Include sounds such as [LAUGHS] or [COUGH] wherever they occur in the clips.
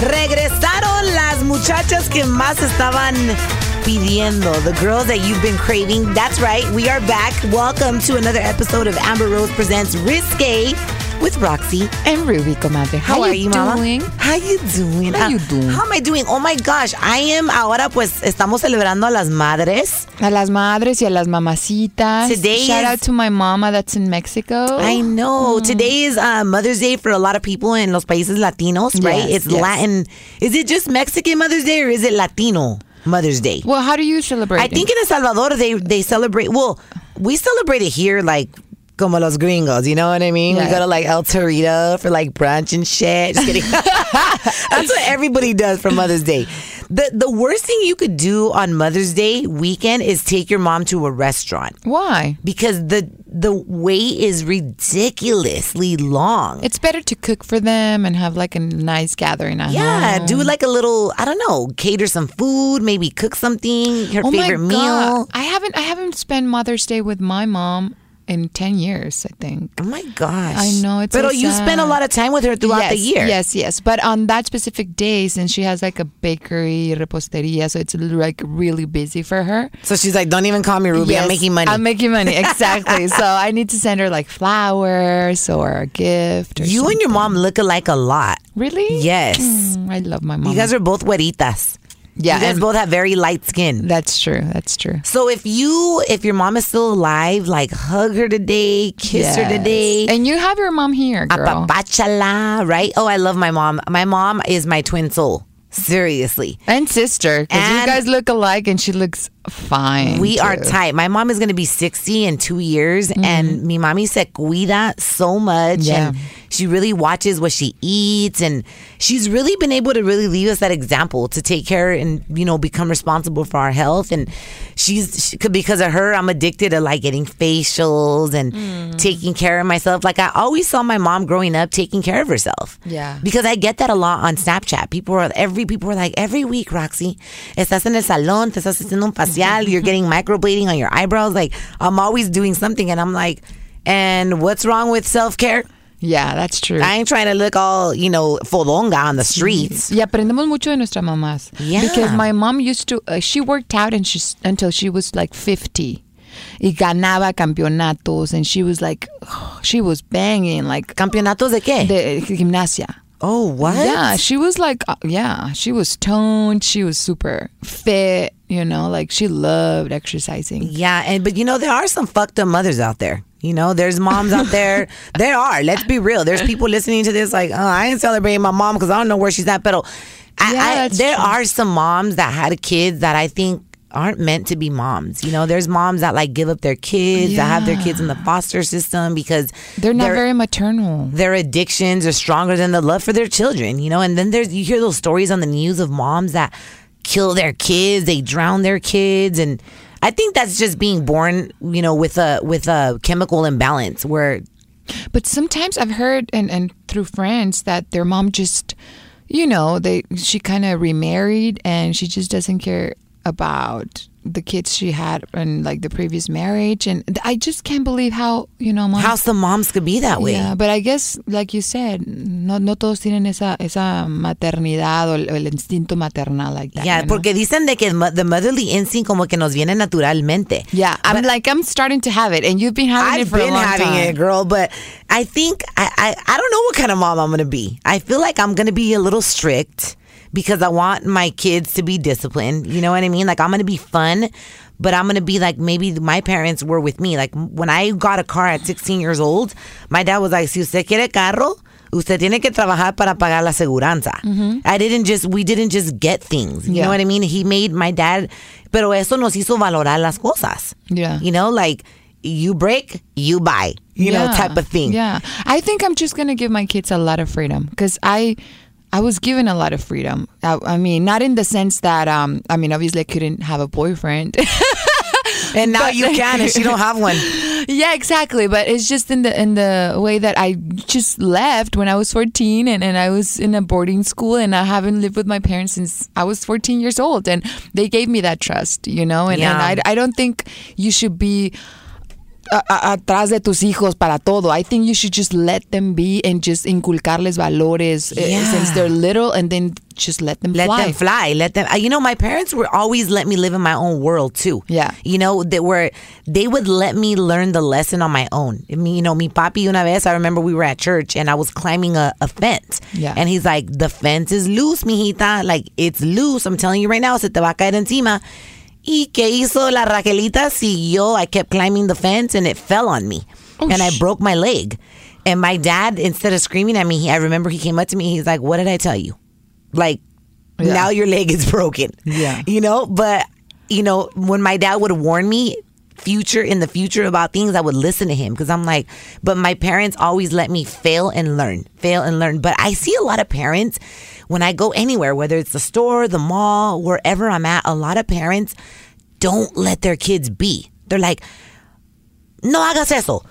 Regresaron las muchachas que más estaban pidiendo. The girls that you've been craving. That's right. We are back. Welcome to another episode of Amber Rose Presents Risque with Roxy and Ruby, comadre. How, How are you mama? doing? How are you doing? How Ah, you doing? How am I doing? Oh my gosh, I am ahora pues estamos celebrando a las madres. A las madres y a las mamacitas. Today Shout is- out to my mama that's in Mexico. I know. Mm. Today is uh, Mother's Day for a lot of people in los países latinos, right? Yes, it's yes. Latin. Is it just Mexican Mother's Day or is it Latino Mother's Day? Well, how do you celebrate? I think in El Salvador they they celebrate. Well, we celebrate it here like como los gringos. You know what I mean? We Yeah. go to like El Torito for like brunch and shit. Just kidding. [LAUGHS] [LAUGHS] That's what everybody does for Mother's Day. The the worst thing you could do on Mother's Day weekend is take your mom to a restaurant Why? because the the wait is ridiculously long. It's better to cook for them and have like a nice gathering at yeah, home. do like a little, I don't know, cater some food, maybe cook something, her Oh favorite my meal. I haven't I haven't spent Mother's Day with my mom in 10 years, I think. Oh my gosh. I know, it's But so you spend a lot of time with her throughout yes, the year. Yes, yes. But on that specific day, since she has like a bakery, reposteria, so it's like really busy for her. So she's like, don't even call me Ruby. I'm making money. I'm making money, exactly. [LAUGHS] so I need to send her like flowers or a gift. Or you and your mom look alike a lot. Really? Yes. Mm, I love my mom. You guys are both güeritas. Yeah, You guys both have very light skin. that's true. That's true. So if you, if your mom is still alive, like hug her today, kiss her today. And you have your mom here, girl. Apapachala, right? Oh, I love my mom. My mom is my twin soul. Seriously. And sister, because you guys look alike, and she looks fine. We are tight. My mom is going to be 60 in two years, mm-hmm. and mi mami se cuida so much, Yeah. and she really watches what she eats, and she's really been able to really leave us that example to take care and you know become responsible for our health. And she's she, because of her, I'm addicted to like getting facials and mm. taking care of myself. Like I always saw my mom growing up taking care of herself. Yeah. because I get that a lot on Snapchat. People are every people are like every week, Roxy, estás en el salón, te estás haciendo un facial, you're getting microblading on your eyebrows. Like I'm always doing something, and I'm like, and what's wrong with self care? Yeah, that's true. I ain't trying to look all you know fodonga on the streets. Y aprendemos mucho de nuestras mamás. Yeah. Because my mom used to, uh, she worked out and she's, until she was like 50. Y ganaba campeonatos and she was like, [SIGHS] she was banging like Campeonatos de qué? de gimnasia. oh, what? Yeah, she was like, uh, yeah, she was toned. She was super fit, you know, like she loved exercising. Yeah, and but you know there are some fucked up mothers out there. You know, there's moms out there. [LAUGHS] there are. Let's be real. There's people listening to this like, oh, I ain't celebrating my mom because I don't know where she's at. But Yeah, there true. are some moms that had kids that I think aren't meant to be moms. You know, there's moms that like give up their kids, that have their kids in the foster system because They're not very maternal. their addictions are stronger than the love for their children, you know. And then there's you hear those stories on the news of moms that kill their kids, they drown their kids, and I think that's just being born, you know, with a with a chemical imbalance where But sometimes I've heard and, and through friends that their mom just, you know, they she kind of remarried and she just doesn't care about the kids she had in like the previous marriage, and I just can't believe how you know. How some moms could be that way. Yeah, but I guess, like you said, no, no todos tienen esa, esa maternidad o el, el instinto maternal like that. Yeah, you know? porque dicen de que the motherly instinct como que nos viene naturalmente. Yeah, I'm like I'm starting to have it, and you've been having it I've for a been long having time. it, girl, but I think I, I I don't know what kind of mom I'm gonna be. I feel like I'm gonna be a little strict because I want my kids to be disciplined. You know what I mean? Like I'm gonna be fun, but I'm gonna be like maybe my parents were with me. Like when I got a car at 16 years old, my dad was like, "Si usted quiere carro." Usted tiene que trabajar para pagar la seguranza. I didn't just, we didn't just get things. You Mm-hmm. Yeah. know what I mean? He made my dad, pero eso nos hizo valorar las cosas. Yeah. You know, like you break, you buy, you know, type of thing. Yeah, I think I'm just gonna give my kids a lot of freedom because I. I was given a lot of freedom. I, I mean, not in the sense that, um, I mean, obviously I couldn't have a boyfriend. [LAUGHS] And now you can, and she don't have one. [LAUGHS] yeah, exactly. But it's just in the in the way that I just left when I was 14, and, and I was in a boarding school, and I haven't lived with my parents since I was 14 years old, and they gave me that trust, you know. And, Yeah. and I I don't think you should be a- a- atrás de tus hijos para todo. I think you should just let them be and just inculcarles valores eh, Yeah. since they're little, and then just let them Let fly. them fly. Let them. You know, my parents were always let me live in my own world too. Yeah. You know, they were they would let me learn the lesson on my own. I mean, you know, mi papi una vez. I remember we were at church and I was climbing a, a fence. Yeah. And he's like, "The fence is loose, mijita. Like it's loose. I'm telling you right now, se te va a caer encima." ¿Y qué hizo la Raquelita? Siguió. I kept climbing the fence and it fell on me. Oh, and I broke my leg. And my dad, instead of screaming at me, he, I remember he came up to me. He's like, What did I tell you? Like, Yeah. now your leg is [LAUGHS] broken. Yeah. You know, but, you know, when my dad would warn me, future in the future about things i would listen to him because i'm like but my parents always let me fail and learn fail and learn but i see a lot of parents when i go anywhere whether it's the store the mall wherever i'm at a lot of parents don't let their kids be they're like no hagas eso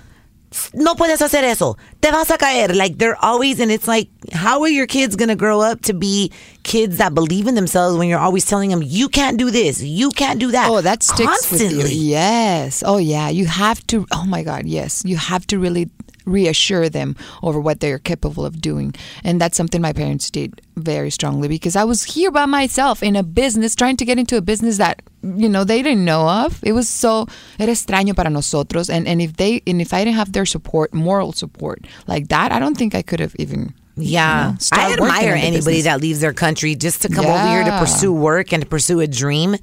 no puedes hacer eso. Te vas a caer. Like they're always, and it's like, how are your kids gonna grow up to be kids that believe in themselves when you're always telling them you can't do this, you can't do that. Oh, that sticks with constantly. you. Yes. Oh, yeah. You have to. Oh my God. Yes. You have to really reassure them over what they're capable of doing, and that's something my parents did very strongly because I was here by myself in a business, trying to get into a business that you know they didn't know of. It was so era extraño para nosotros, and and if they and if I didn't have their support, moral support like that, I don't think I could have even. Yeah, you know, I admire anybody business. that leaves their country just to come over here to pursue work and to pursue a dream.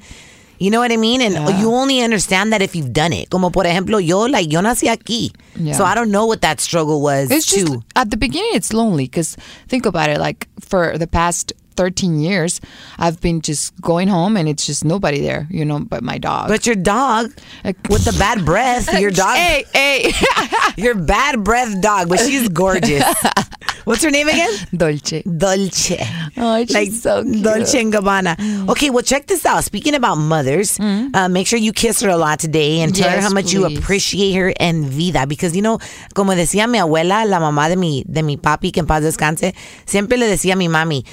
You know what I mean? And Yeah. you only understand that if you've done it. Como por ejemplo, yo, like, yo nací aquí. Yeah. So I don't know what that struggle was, It's just too. at the beginning, it's lonely because think about it. Like for the past 13 years, I've been just going home and it's just nobody there, you know, but my dog. But your dog, with the bad breath, your [LAUGHS] dog, Hey, hey. [LAUGHS] your bad breath dog, but she's gorgeous. [LAUGHS] What's her name again? Dolce. Dolce. Oh, she's so cute. Dolce and Gabbana. Okay, well, check this out. Speaking about mothers, uh, make sure you kiss her a lot today and tell her how much you appreciate her and vida. Because, you know, como decía mi abuela, la mamá de mi, de mi papi, que en paz descanse, siempre le decía a mi mami,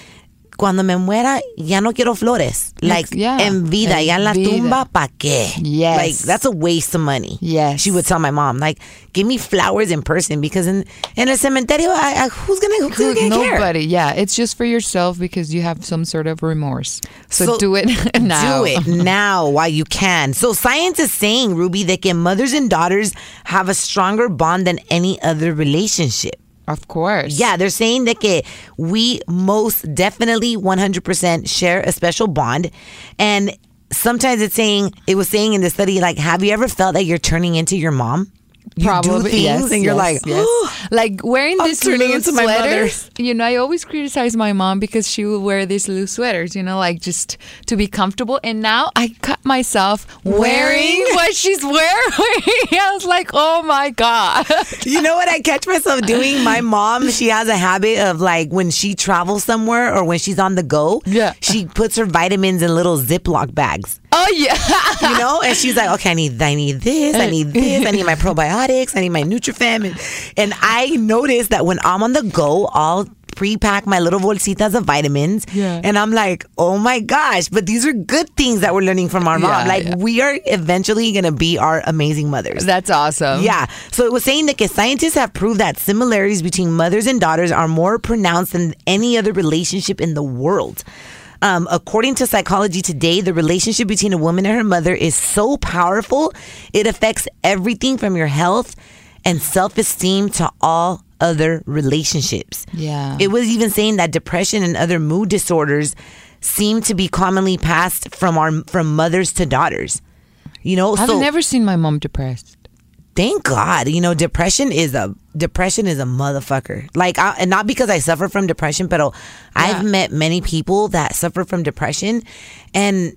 cuando me muera, ya no quiero flores. Like, yeah, en vida, en ya en la vida. tumba, ¿pa' qué? Yes. Like, that's a waste of money. Yes. She would tell my mom, like, give me flowers in person because in, in a cementerio, I, I, who's gonna, who's gonna care? Nobody. Yeah, it's just for yourself because you have some sort of remorse. So, So, do it [LAUGHS] now. Do it now while you can. So science is saying, Ruby, that mothers and daughters have a stronger bond than any other relationship. Of course. Yeah, they're saying that we most definitely 100% share a special bond. And sometimes it's saying, it was saying in the study, like, have you ever felt that you're turning into your mom? You do things yes, and you're yes, like, yes. like wearing I'm these loose into my mother. sweaters. You know, I always criticize my mom because she would wear these loose sweaters. You know, like just to be comfortable. And now I cut myself wearing, Wearing? what she's [LAUGHS] wearing. I was like, oh my god. You know what I catch myself doing? My [LAUGHS] mom, she has a habit of like when she travels somewhere or when she's on the go, Yeah. she puts her vitamins in little Ziploc bags. Oh yeah. You know, and she's like, okay, I need, I need this, I need this, I need my probiotics, I need my Nutrifem, and, and I notice that when I'm on the go, I'll pre-pack my little bolsitas of vitamins. Yeah. And I'm like, oh my gosh, but these are good things that we're learning from our mom. Yeah, like yeah. we are eventually gonna be our amazing mothers. That's awesome. Yeah. So it was saying that scientists have proved that similarities between mothers and daughters are more pronounced than any other relationship in the world. Um, according to Psychology Today, the relationship between a woman and her mother is so powerful, it affects everything from your health and self esteem to all other relationships. Yeah. It was even saying that depression and other mood disorders seem to be commonly passed from our from mothers to daughters. You know, I've so never seen my mom depressed. Thank God. You know, depression is a depression is a motherfucker. Like, I, and not because I suffer from depression, but I've met many people that suffer from depression, and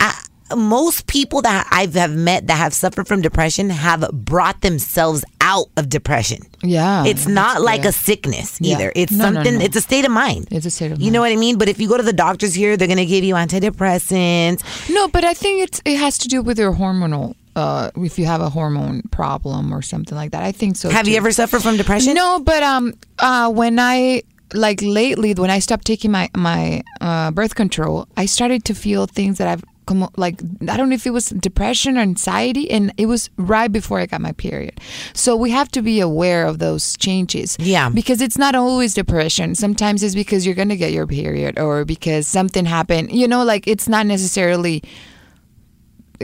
I, most people that I've have met that have suffered from depression have brought themselves out of depression. Yeah. It's not like a sickness Yeah. either. It's No, no, something. no. It's a state of mind. It's a state of mind. You know what I mean? But if you go to the doctors here, they're gonna give you antidepressants. No, but I think it's it has to do with your hormonal. Uh, if you have a hormone problem or something like that, I think so. Have you ever suffered from depression? No, but um, uh, when I like lately, when I stopped taking my my uh, birth control, I started to feel things that I've come like I don't know if it was depression or anxiety, and it was right before I got my period. So we have to be aware of those changes. Yeah. because it's not always depression. Sometimes it's because you're gonna get your period or because something happened. You know, like it's not necessarily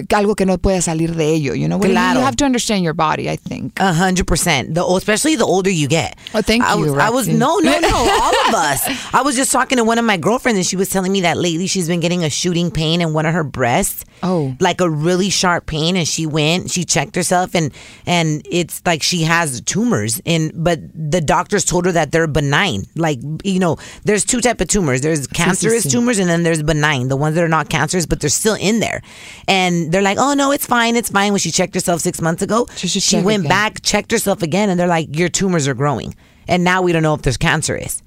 algo que no pueda salir de ello. You know, what I mean? Claro. you have to understand your body. I think. A hundred percent. The especially the older you get. Oh, thank I you, Was, I was no, no, no. [LAUGHS] all of us. I was just talking to one of my girlfriends, and she was telling me that lately she's been getting a shooting pain in one of her breasts. Oh. like a really sharp pain, and she went, she checked herself, and and it's like she has tumors. And but the doctors told her that they're benign. Like you know, there's two type of tumors. There's cancerous tumors, and then there's benign, the ones that are not cancerous, but they're still in there. And they're like, oh no, it's fine, it's fine. When she checked herself six months ago, She she went again. back, checked herself again, and they're like, your tumors are growing, and now we don't know if there's cancerous.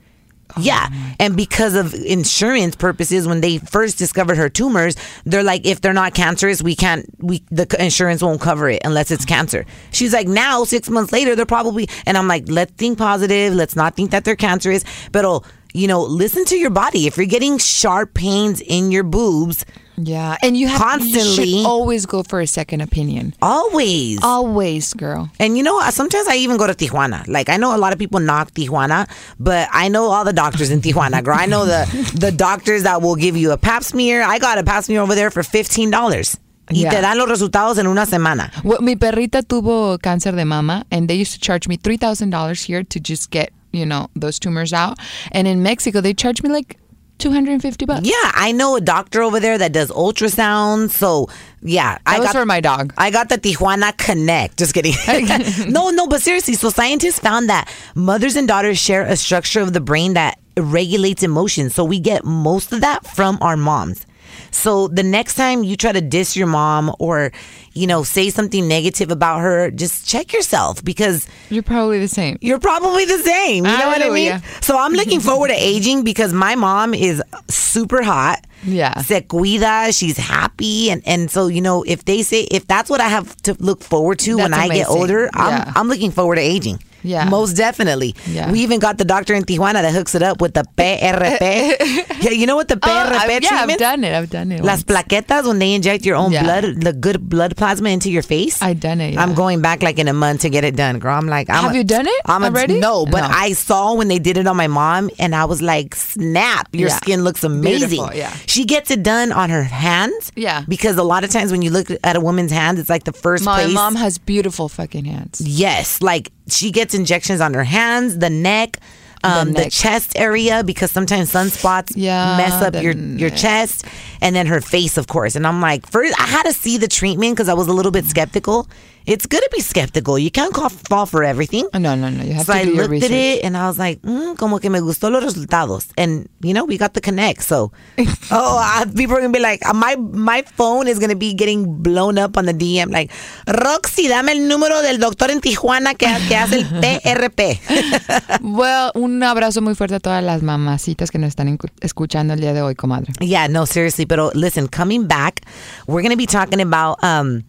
Oh, yeah, and because of insurance purposes, when they first discovered her tumors, they're like, if they're not cancerous, we can't, we the insurance won't cover it unless it's cancer. She's like, now six months later, they're probably, and I'm like, let's think positive, let's not think that they're cancerous, but oh, you know, listen to your body. If you're getting sharp pains in your boobs, Yeah, and you have You Constantly. should always go for a second opinion. always. Always, girl. And you know, sometimes I even go to Tijuana. Like I know a lot of people knock Tijuana, but I know all the doctors in Tijuana, girl. I know the [LAUGHS] the doctors that will give you a pap smear. I got a pap smear over there for fifteen dollars. Y Yeah. te dan los resultados en una semana. Well, mi perrita tuvo cáncer de mama, and they used to charge me three thousand dollars here to just get you know those tumors out. And in Mexico, they charge me like two hundred and fifty bucks. Yeah, I know a doctor over there that does ultrasound. So yeah, I That was got for my dog. I got the Tijuana Connect. Just kidding. [LAUGHS] [LAUGHS] no, no, but seriously. So scientists found that mothers and daughters share a structure of the brain that regulates emotions. So we get most of that from our moms. So the next time you try to diss your mom or, you know, say something negative about her, just check yourself because You're probably the same. you're probably the same. You know what I mean? So I'm looking [LAUGHS] forward to aging because my mom is super hot. Yeah. Se cuida. She's happy. And, and so, you know, if they say, if that's what I have to look forward to when That's I get amazing. older, I'm, Yeah. I'm looking forward to aging. Yeah. Most definitely. Yeah. We even got the doctor in Tijuana that hooks it up with the PRP. [LAUGHS] Uh, uh, yeah, you know what the PRP Oh, I- yeah, I've done it. I've done it. Las once. plaquetas when they inject your own Yeah. blood, the good blood plasma into your face. I done it, I'm going back like in a month to get it done, girl. I'm like, I'm Have a- you done it I'm a- already? no, but No. I saw when they did it on my mom, and I was like, snap! Your Yeah. skin looks amazing. Beautiful, yeah. She gets it done on her hands. Yeah. because a lot of times when you look at a woman's hands, it's like the first My place. mom has beautiful fucking hands. Yes, like she gets injections on her hands, the neck, um, the, neck. chest area because sometimes sunspots Yeah, mess up the your your chest, and then her face, of course. And I'm like, first I had to see the treatment because I was a little bit skeptical. It's good to be skeptical. You can't call, fall for everything. No, no, no. You have So to I do your looked research. at it and I was like, mm, como que me gustó los resultados. And, you know, we got the connect. So, [LAUGHS] oh, I, people are going to be like, uh, my my phone is going to be getting blown up on the DM. Like, Roxy, dame el número del doctor en Tijuana que, que hace el PRP. [LAUGHS] Well, un abrazo muy fuerte a todas las mamacitas que nos están escuchando el día de hoy, comadre. yeah, no, seriously. But listen, coming back, we're going to be talking about um,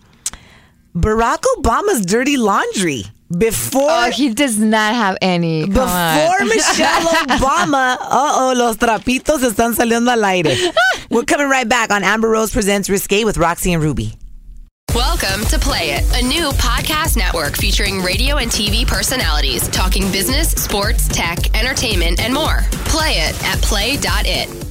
Barack Obama's dirty laundry. before Oh, he does not have any. Come before on. [LAUGHS] Michelle Obama. Uh oh, los trapitos están saliendo al aire. We're coming right back on Amber Rose presents Risque with Roxy and Ruby. Welcome to Play It, a new podcast network featuring radio and TV personalities talking business, sports, tech, entertainment, and more. Play it at play.it.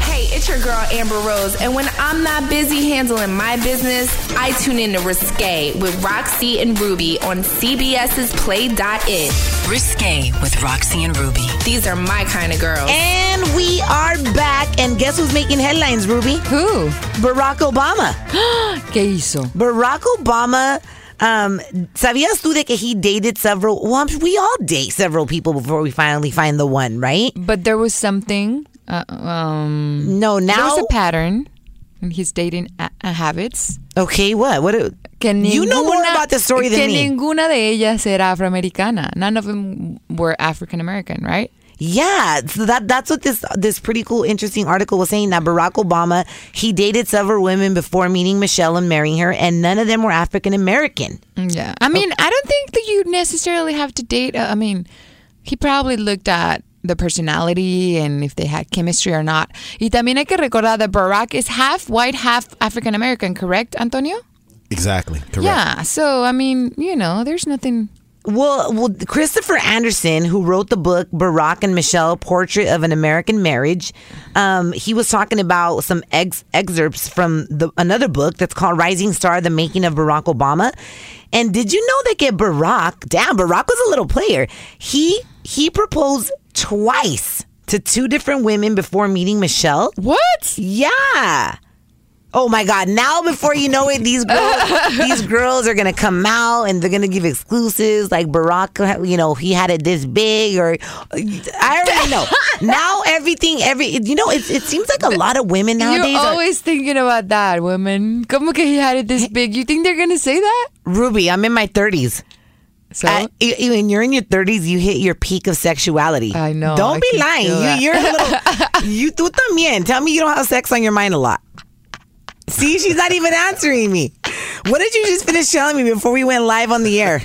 Hey, it's your girl Amber Rose, and when I'm not busy handling my business, I tune in to Risque with Roxy and Ruby on CBS's Play.it. Risque with Roxy and Ruby. These are my kind of girls. And we are back. And guess who's making headlines, Ruby? Who? Barack Obama. [GASPS] ¿Qué hizo? Barack Obama. Um, ¿Sabías tú de que he dated several? Well, we all date several people before we finally find the one, right? But there was something. Uh, um, No, now. was a pattern in his dating a- habits. okay, what? What? Que you know more about the story than me. ninguna de ellas era afroamericana. None of them were African American, right? Yeah, so that that's what this this pretty cool, interesting article was saying. That Barack Obama he dated several women before meeting Michelle and marrying her, and none of them were African American. Yeah. I mean, I don't think that you necessarily have to date. Uh, I mean, he probably looked at the personality and if they had chemistry or not. Y también hay que recordar that Barack is half white, half African American, correct, Antonio? Exactly. Correct. Yeah. So, I mean, you know, there's nothing. Well, well, Christopher Anderson, who wrote the book Barack and Michelle: Portrait of an American Marriage, um, he was talking about some ex- excerpts from the another book that's called Rising Star: The Making of Barack Obama. And did you know that get Barack? Damn, Barack was a little player. He he proposed twice to two different women before meeting Michelle. What? Yeah. Oh my God! Now, before you know it, these girls, [LAUGHS] these girls are gonna come out and they're gonna give exclusives. Like Barack, you know, he had it this big, or I already know. [LAUGHS] now everything, every you know, it, it seems like a lot of women nowadays. You're are, always thinking about that, women. Como que he had it this big. You think they're going to say that? Ruby, I'm in my thirties. So, when you're in your 30s, you hit your peak of sexuality. I know, Don't I be lying. You, you're a little. [LAUGHS] you tú también. Tell me you don't have sex on your mind a lot. See, she's not even answering me. What did you just finish telling me before we went live on the air?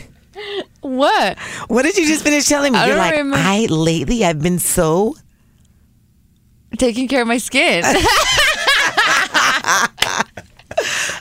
what? What did you just finish telling me? I You're like, remember. I lately I've been so. Taking care of my skin. [LAUGHS] [LAUGHS]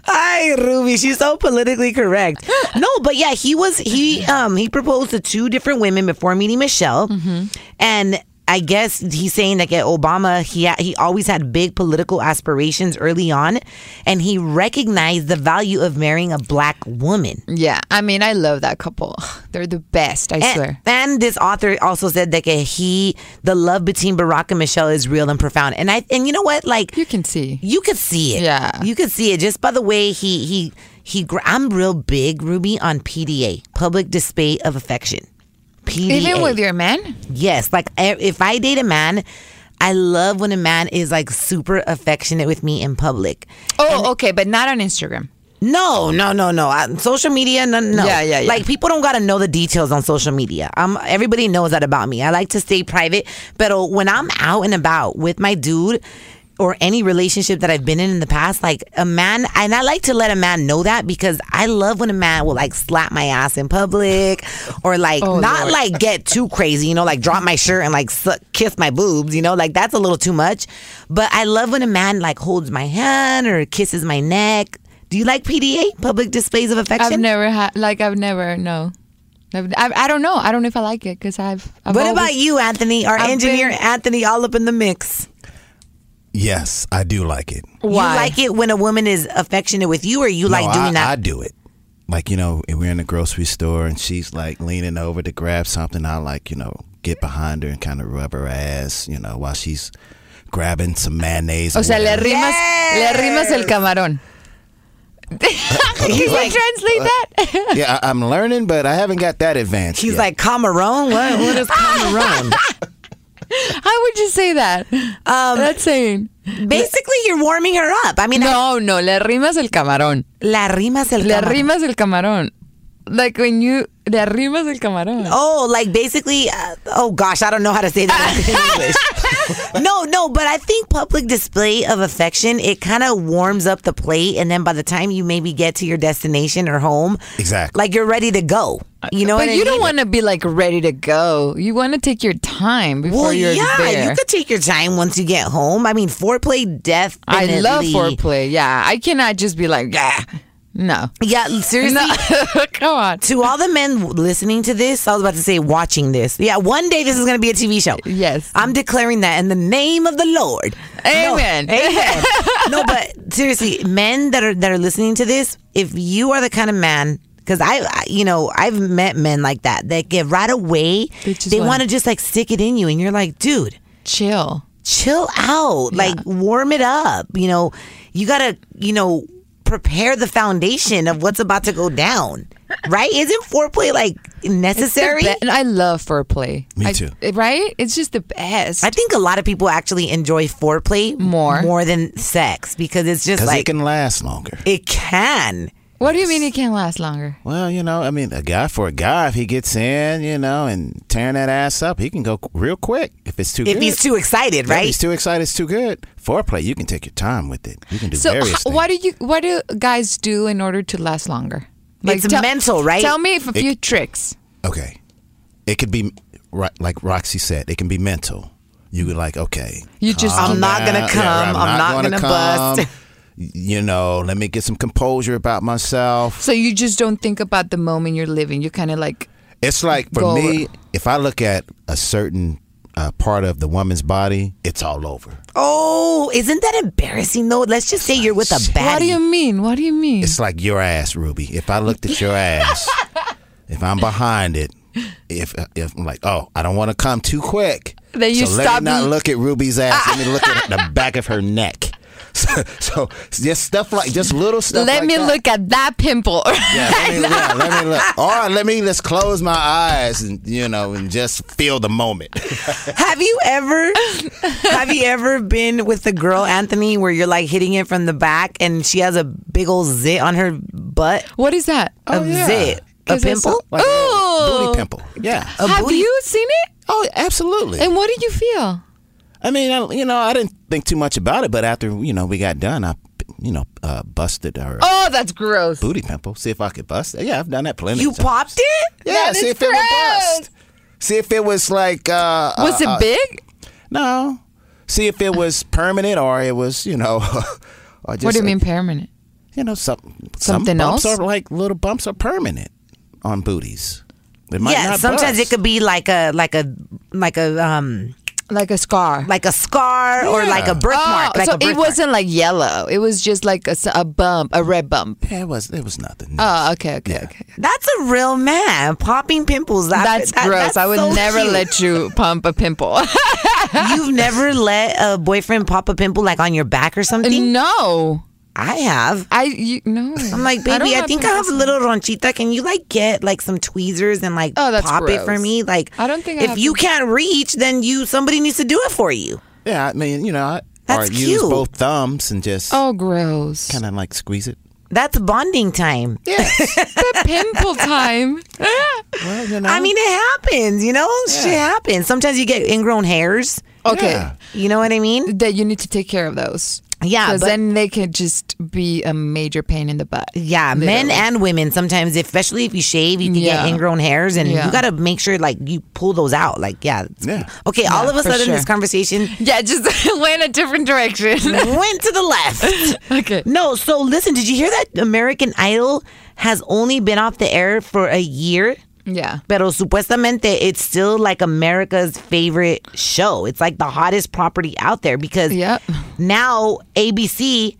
Hi, Ruby. She's so politically correct. [LAUGHS] No, but yeah, he was he um he proposed to two different women before meeting Michelle, Mm-hmm. and I guess he's saying that at Obama he ha- he always had big political aspirations early on, and he recognized the value of marrying a black woman. yeah. I mean, I love that couple. [SIGHS] They're the best, I swear. And, and this author also said that he the love between Barack and Michelle is real and profound. And I and you know what, like You can see. you could see it. Yeah. you could see it just by the way he he he. I'm real big, Ruby, on PDA, public display of affection. PDA. Even with your man? yes, like if I date a man. I love when a man is like super affectionate with me in public. Oh, okay, but not on Instagram. No, no, no, no. Uh, social media, no, no. Yeah, yeah, yeah. Like people don't gotta know the details on social media. Um, everybody knows that about me. I like to stay private. But when I'm out and about with my dude, or any relationship that I've been in in the past, like a man, and I like to let a man know that because I love when a man will like slap my ass in public, or like Oh, not Lord. like get too crazy, you know, like drop my shirt and like suck, kiss my boobs, you know, like that's a little too much. But I love when a man like holds my hand or kisses my neck. Do you like PDA, public displays of affection? I've never had, like, I've never, no. I, I don't know. I don't know if I like it because I've, I've. what always- about you, Anthony? Our I've engineer, been- Anthony, all up in the mix. Yes, I do like it. Why? You like it when a woman is affectionate with you, or you like no, doing I, that? I do it. Like you know, if we're in the grocery store and she's like leaning over to grab something, I like you know get behind her and kind of rub her ass, you know, while she's grabbing some mayonnaise. O or sea, le whatever. rimas, le rimas el camarón. [LAUGHS] Can you like- translate uh, that? [LAUGHS] yeah, I, I'm learning, but I haven't got that advanced. She's yet. like Cameroon. What? What is [LAUGHS] Cameroon? [LAUGHS] How would you say that? Um, That's saying. Basically, you're warming her up. I mean, I- No, no, le rimas el camarón. la rimas el Le rimas el camarón. Like when you, le rimas el camarón. Oh, like basically, uh, oh gosh, I don't know how to say that in English. [LAUGHS] [LAUGHS] no, no, but I think public display of affection, it kind of warms up the plate. And then by the time you maybe get to your destination or home, Exactly. like you're ready to go. You know but what I you don't want to be like ready to go. You want to take your time before Well, you're yeah, there. you could take your time once you get home. I mean, foreplay definitely. I love foreplay. Yeah, I cannot just be like, yeah, no, Yeah, seriously. no. [LAUGHS] Come on. To all the men listening to this, I was about to say watching this. Yeah, one day this is going to be a TV show. Yes. I'm declaring that in the name of the Lord. Amen. No, amen. [LAUGHS] no, but seriously, men that are that are listening to this, if you are the kind of man because I, I, you know, I've met men like that that get right away. They They want to just like stick it in you, and you're like, dude, Chill. chill out, like warm it up. You know, you gotta, you know, prepare the foundation of what's about to go down. Right? Isn't foreplay like necessary? Be- and I love foreplay. Me I- too. right? It's just the best. I think a lot of people actually enjoy foreplay More. more than sex because it's just like it can last longer. it can. What do you mean it can't last longer? Well, you know, I mean, a guy for a guy, if he gets in, you know, and tearing that ass up, he can go real quick if it's too If good. he's too excited, Yeah, if right? he's too excited, it's too good. Foreplay, you can take your time with it. You can do So, various h- things. what do you? What do guys do in order to last longer? It's mental, right? Tell me if a It- few tricks. Okay. It could be, like Roxy said, it can be mental. You could like, okay. You just- I'm not gonna down. come. I'm not gonna gonna bust. [LAUGHS] come. You know, let me get some composure about myself. So you just don't think about the moment you're living. You're kind of like It's like for Go me, over. if I look at a certain uh, part of the woman's body, it's all over. Oh, isn't that embarrassing though? Let's just say you're with a baddie. What do you mean? What do you mean? It's like your ass, Ruby. If I looked at your ass, [LAUGHS] if I'm behind it, if if I'm like, oh, I don't want to come too quick, Then you so stop let me not look at Ruby's ass. let me look at the back of her neck. [LAUGHS] So, so just stuff like just little stuff. Let like me that. look at that pimple. [LAUGHS] Yeah, let me, yeah, let me look. Or let me just close my eyes and you know and just feel the moment. [LAUGHS] Have you ever have you ever been with the girl Anthony where you're like hitting it from the back and she has a big old zit on her butt? what is that? A Oh, yeah. zit. A 'Cause it's pimple? Like a booty pimple. Yeah. A Have booty- you seen it? Oh, absolutely. And what did you feel? I mean, I, you know, I didn't think too much about it, but after you know we got done, I, you know, uh, busted her Oh, that's gross. booty pimple. See if I could bust it. Yeah, I've done that plenty. You of times. popped it? Yeah, That see is if it would gross. bust. See if it was like. Uh, Was uh, it uh, big? No. See if it was permanent or it was, you know, [LAUGHS] or just. What do you mean permanent? You know, some Something some bumps else? are like little bumps are permanent on booties. It might yeah, not sometimes bust. it could be like a like a like a um Like a scar. like a scar or Yeah. like a birthmark. Oh, like so a it birthmark. wasn't like yellow. It was just like a, s- a bump, a red bump. Yeah, it was. It was nothing. Oh, okay, okay, Yeah. okay. That's a real man popping pimples. That- That's that- gross. that's I would so never cute. let you [LAUGHS] pump a pimple. You've never [LAUGHS] let a boyfriend pop a pimple like on your back or something? no, I have. I you, no. I'm like, baby, I, have think I have a little ronchita. Can you like get like some tweezers and like Oh, that's pop it for me? Like, I don't think I if have you pimples. can't reach, then you somebody needs to do it for you. Yeah, I mean, you know, I, That's or use both thumbs and just Oh, gross. kind of like squeeze it. That's bonding time. Yeah [LAUGHS] the pimple time. [LAUGHS] Well, you know. I mean, it happens. You know, shit happens. Sometimes you get ingrown hairs. Okay. Yeah. You know what I mean? That you need to take care of those. Yeah, Because then they could just be a major pain in the butt. Yeah, men and women. Sometimes, especially if you shave, you can Yeah. get ingrown hairs, and Yeah. you got to make sure like you pull those out. Like, yeah, Yeah. Okay, all of a sudden, sure. this conversation Yeah, just [LAUGHS] went a different direction. [LAUGHS] went to the left. [LAUGHS] okay. No, so listen, did you hear that American Idol has only been off the air for a year? Yeah. Pero supuestamente it's still like America's favorite show. It's like the hottest property out there because Yep. now ABC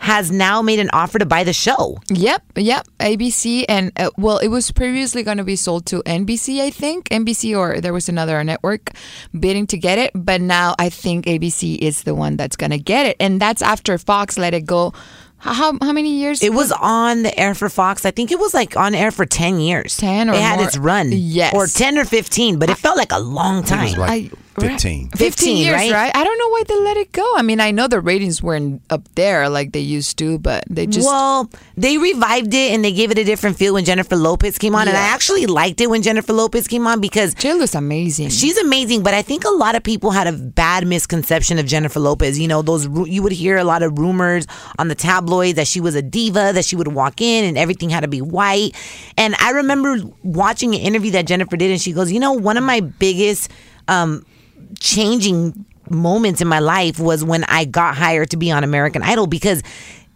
has now made an offer to buy the show. Yep, yep. ABC and uh, well, it was previously going to be sold to NBC, I think. NBC or there was another network bidding to get it, but now I think ABC is the one that's going to get it, and that's after Fox let it go. How how, how many years? It was on the air for Fox. I think it was like on air for 10 years. 10 or It had more. its run. Yes. Or 10 or 15, but it felt like a long time. It was like I- 15. 15, years, right? right? I don't know why they let it go. I mean, I know the ratings weren't up there like they used to, but they just well, they revived it and they gave it a different feel when Jennifer Lopez came on, and I actually liked it when Jennifer Lopez came on because J-Lo's amazing. She's amazing, but I think a lot of people had a bad misconception of Jennifer Lopez. You know, those you would hear a lot of rumors on the tabloids that she was a diva, that she would walk in and everything had to be white. And I remember watching an interview that Jennifer did, and she goes, "You know, one of my biggest um, changing moments in my life was when I got hired to be on American Idol because."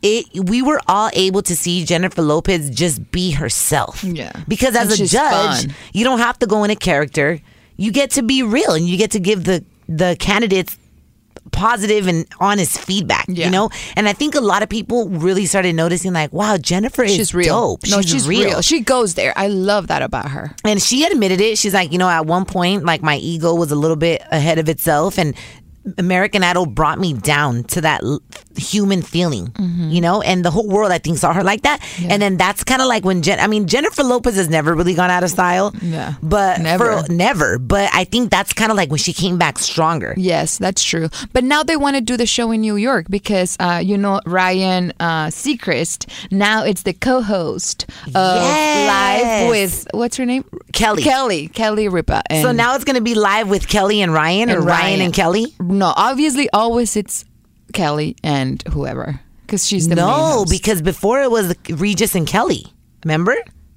It, we were all able to see Jennifer Lopez just be herself. Yeah. Because as a judge, fun. you don't have to go in a character. You get to be real and you get to give the the candidates positive and honest feedback, Yeah. you know? And I think a lot of people really started noticing like, wow, Jennifer is real. dope. No, she's, real. She goes there. I love that about her. and she admitted it. She's like, you know, at one point, like my ego was a little bit ahead of itself, and American Idol brought me down to that l- human feeling, Mm-hmm. you know, and the whole world I think saw her like that. And then that's kind of like when Jen. I mean, Jennifer Lopez has never really gone out of style. Yeah. but Never. for, never. But I think that's kind of like when she came back stronger. Yes, that's true. But now they want to do the show in New York because uh, you know Ryan uh, Seacrest. Now it's the co-host of Yes. Live with what's her name? Kelly. Kelly. Kelly Ripa. And So now it's going to be live with Kelly and Ryan, or And Ryan. Ryan. and Kelly. No, obviously always it's Kelly and whoever because she's the main No, host. because before it was Regis and Kelly. Remember?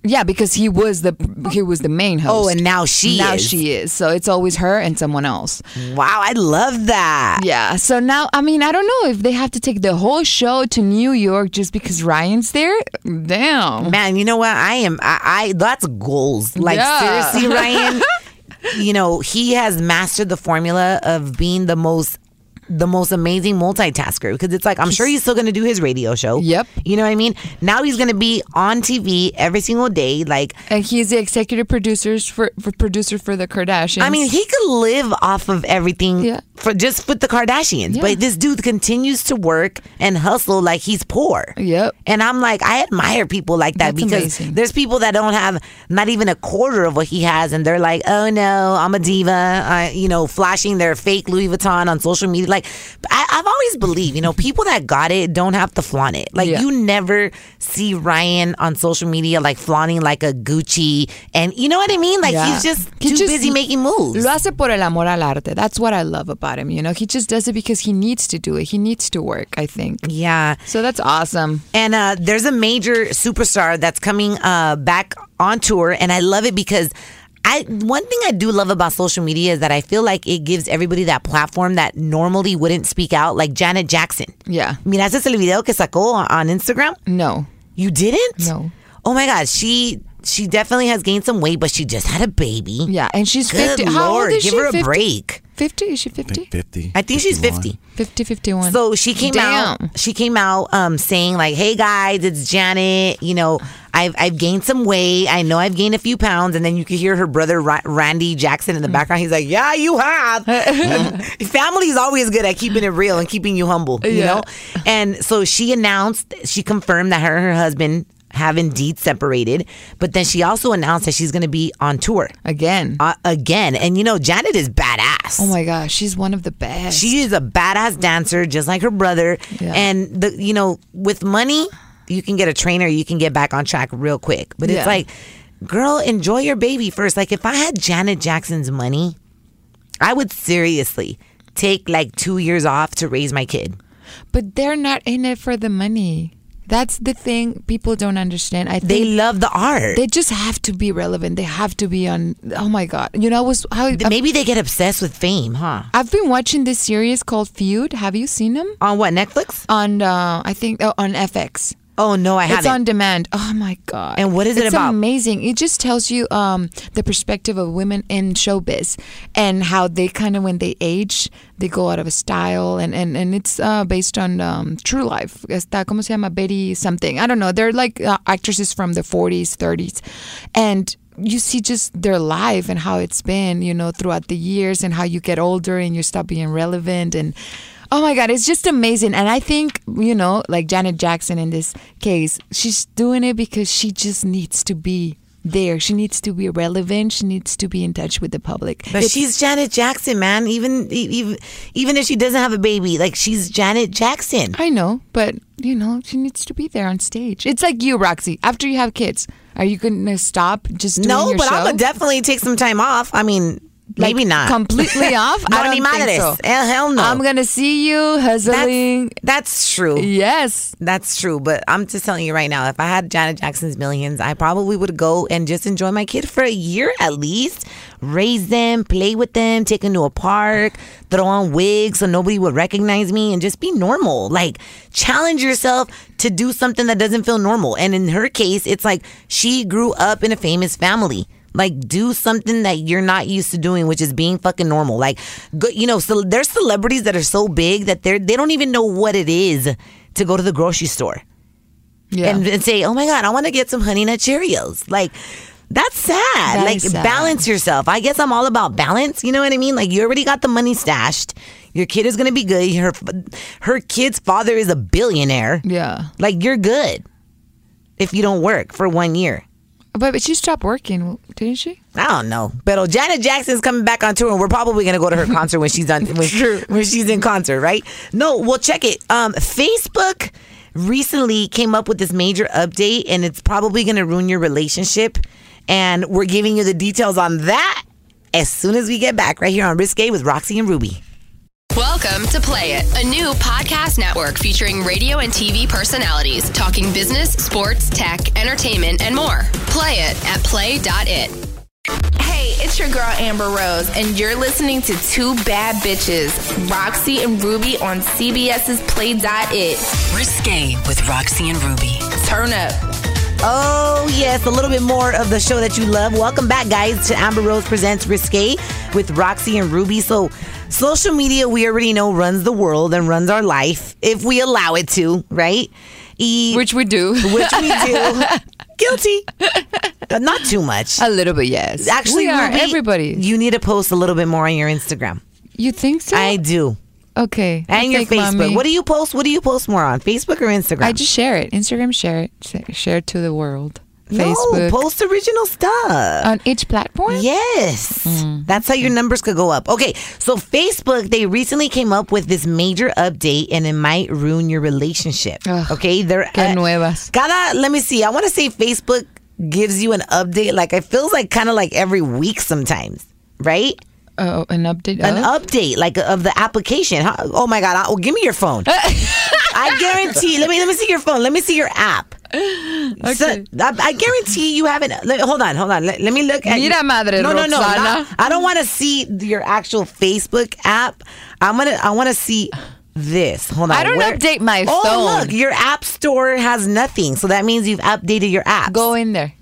yeah, because he was the he was the main oh, host. Oh, and now she now is. she is. So it's always her and someone else. Wow, I love that. Yeah. So now, I mean, I don't know if they have to take the whole show to New York just because Ryan's there. Damn. Man, you know what? I am. I, I that's goals. Like Yeah. seriously, Ryan. [LAUGHS] you know he has mastered the formula of being the most. The most amazing multitasker because it's like I'm sure he's still gonna do his radio show. Yep. You know what I mean? Now he's gonna be on TV every single day. Like And he's the executive producers for, for producer for the Kardashians. I mean, he could live off of everything Yeah. for just with the Kardashians. Yeah. But this dude continues to work and hustle like he's poor. Yep. And I'm like, I admire people like that That's because amazing. there's people that don't have not even a quarter of what he has, and they're like, oh no, I'm a diva. I, you know, flashing their fake Louis Vuitton on social media. Like, I, I've always believed, you know, people that got it don't have to flaunt it. Like, Yeah. you never see Ryan on social media like flaunting like a Gucci, and you know what I mean? Like, Yeah. he's just He too just- busy making moves. Lo hace por el amor al arte. That's what I love about him. You know, he just does it because he needs to do it. He needs to work, I think. Yeah. So that's awesome. And uh, there's a major superstar that's coming uh, back on tour, and I love it because I one thing I do love about social media is that I feel like it gives everybody that platform that normally wouldn't speak out, like Janet Jackson. Yeah. Miraste el video que sacó on- on Instagram? No. You didn't? No. Oh my God, she she definitely has gained some weight, but she just had a baby. Yeah. And she's Good 50. How Lord, old is give she? her a 50? break. 50? Is she 50? 50. I think she's 50. 50, 51. So she came Damn. out. She came out um, saying like, "Hey guys, it's Janet. You know, I've I've gained some weight. I know I've gained a few pounds." And then you could hear her brother Ra- Randy Jackson in the background. He's like, "Yeah, you have." [LAUGHS] [LAUGHS] Family is always good at keeping it real and keeping you humble. You Yeah. know. And so she announced, she confirmed that her and her husband have indeed separated. But then she also announced that she's going to be on tour Again. uh, again. And you know, Janet is badass. oh my gosh. She's one of the best. She is a badass dancer, just like her brother. Yeah. And the you know, with money, you can get a trainer. You can get back on track real quick. But Yeah. it's like, girl, enjoy your baby first. Like if I had Janet Jackson's money, I would seriously take like two years off to raise my kid. But they're not in it for the money. That's the thing people don't understand. I think They love the art. they just have to be relevant. They have to be on. Oh my god! You know, I was how Maybe they get obsessed with fame, huh? I've been watching this series called Feud. Have you seen them On what Netflix? on? Uh, I think uh, on FX. Oh no, I It's haven't. on demand. Oh my god! And what is it it's about? amazing. It just tells you um, the perspective of women in showbiz and how they kind of when they age, they go out of a style, and and and it's uh, based on um, true life. Está como se llama Betty something. I don't know. They're like uh, actresses from the 40s, 30s, and you see just their life and how it's been, you know, throughout the years, and how you get older and you stop being relevant and. Oh my God, it's just amazing. And I think, you know, like Janet Jackson in this case, she's doing it because she just needs to be there. She needs to be relevant. She needs to be in touch with the public. But It's- she's Janet Jackson, man. Even even even if she doesn't have a baby, like she's Janet Jackson. I know, but you know, she needs to be there on stage. It's like you, Roxy. After you have kids, are you gonna stop just doing No, your but show? I'm gonna definitely take some time off. I mean, Like, maybe not completely [LAUGHS] off. No, I don't ni think madres. so. Hell, hell no. I'm gonna see you hustling. That's true. Yes. That's true, but I'm just telling you right now, if I had Janet Jackson's millions, I probably would go and just enjoy my kid for a year at least. Raise them, play with them, take them to a park, throw on wigs so nobody would recognize me and just be normal. Like challenge yourself to do something that doesn't feel normal. And in her case, it's like she grew up in a famous family. Like do something that you're not used to doing, which is being fucking normal. Like, go, you know, so there's celebrities that are so big that they're they don't even know what it is to go to the grocery store Yeah. and, and say, "Oh my god, I want to get some honey nut Cheerios." Like that's sad. That like sad. balance yourself. I guess I'm all about balance. You know what I mean? Like you already got the money stashed. Your kid is gonna be good. Her her kid's father is a billionaire. yeah. Like you're good if you don't work for one year. But, but she stopped working, didn't she? I don't know. But oh, Janet Jackson's coming back on tour, and we're probably gonna go to her concert when she's done [LAUGHS] when, when she's in concert, right? No, well, check it. Um, Facebook recently came up with this major update, and it's probably gonna ruin your relationship. And we're giving you the details on that as soon as we get back, right here on Risque with Roxy and Ruby. Welcome to Play It, a new podcast network featuring radio and TV personalities talking business, sports, tech, entertainment, and more. Play it at play.it. Hey, it's your girl Amber Rose, and you're listening to Two Bad Bitches, Roxy and Ruby on CBS's Play.it. Risque with Roxy and Ruby. Turn up. Oh, yes, a little bit more of the show that you love. Welcome back, guys, to Amber Rose Presents Risque with Roxy and Ruby. So, social media, we already know, runs the world and runs our life if we allow it to, right? E- Which we do. which we do. [LAUGHS] Guilty. Not too much. A little bit, yes. Actually, we are. Ruby, everybody. You need to post a little bit more on your Instagram. You think so? I do. okay. And your Facebook. mommy. What do you post? What do you post more on? Facebook or Instagram? I just share it. Instagram, share it. Share it to the world. No, post original stuff. on each platform? Yes. Mm. That's how your numbers could go up. Okay, so Facebook, they recently came up with this major update and it might ruin your relationship. Ugh, okay, they're qué nuevas. Cada, let me see. I want to say Facebook gives you an update. Like it feels like kind of like every week sometimes, right? Oh, an update. An of? update like of the application. How- Oh my god! Oh, give me your phone. [LAUGHS] I guarantee. Let me let me see your phone. Let me see your app. So, I, I guarantee you haven't. Hold on, hold on. Let, let me look at. Mira, madre, no, no, no. Not- I don't want to see your actual Facebook app. I'm gonna. I want to see this. Hold on. I don't update my oh, phone. look, your app store has nothing. So that means you've updated your app. Go in there.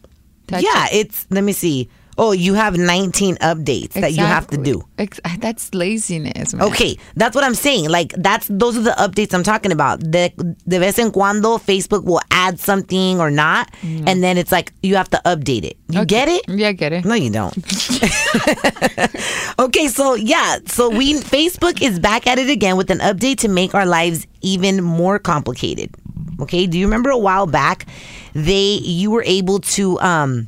Touch Yeah, it. it's. Let me see. Oh, you have 19 updates that you have to do. Ex- [LAUGHS] that's laziness. Man. Okay, that's what I'm saying. Like that's those are the updates I'm talking about. De, de vez en cuando Facebook will add something or not, and then it's like you have to update it. You get it? Yeah, I get it. No, you don't. [LAUGHS] okay, so yeah, so we Facebook is back at it again with an update to make our lives even more complicated. Okay, do you remember a while back they you were able to um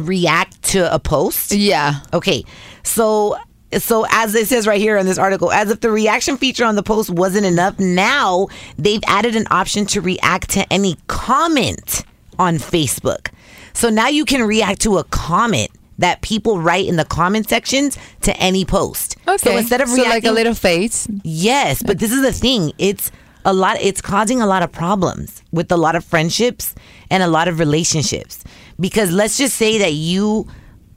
react to a post? Yeah. Okay, so so as it says right here in this article, as if the reaction feature on the post wasn't enough, now they've added an option to react to any comment on Facebook. So now you can react to a comment that people write in the comment sections to any post. Okay. So instead of so reacting, like a little face. Yes, but this is the thing. It's a lot it's causing a lot of problems with a lot of friendships and a lot of relationships. Because let's just say that you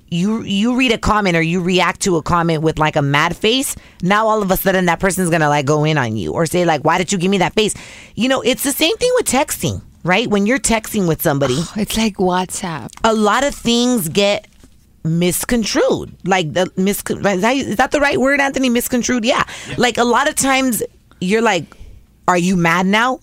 you you read a comment or you react to a comment with like a mad face, now all of a sudden that person's going to like go in on you or say like why did you give me that face? You know, it's the same thing with texting, right? When you're texting with somebody, [SIGHS] It's like WhatsApp. a lot of things get misconstrued. Like the mis is that- is that the right word, Anthony? Misconstrued? Yeah. Like a lot of times you're like, are you mad now?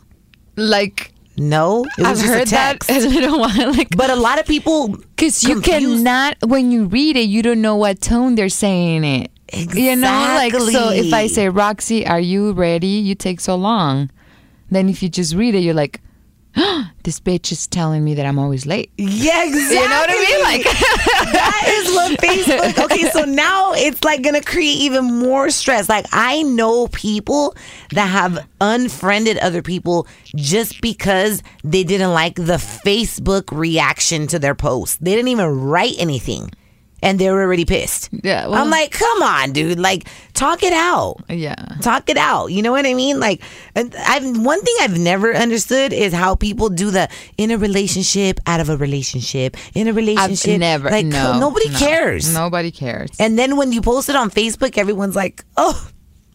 Like No, it was I've heard a that [LAUGHS] a little while. Like But a lot of people, Because you cannot, when you read it, you don't know what tone they're saying it. You know, like, so if I say, Roxy, are you ready? You take so long. Then if you just read it, you're like, [GASPS] this bitch is telling me that I'm always late. [LAUGHS] Yeah, exactly. You know what I mean? Like [LAUGHS] that is what Facebook. Okay, so now it's like gonna create even more stress. Like I know people that have unfriended other people just because they didn't like the Facebook reaction to their post. They didn't even write anything. And they were already pissed. Yeah, well- I'm like, come on, dude. Like, talk it out. Yeah. Talk it out. You know what I mean? Like, and I've one thing I've never understood is how people do the in a relationship, out of a relationship, in a I've relationship. never like no. nobody no. cares. Nobody cares. And then when you post it on Facebook, everyone's like, "Oh,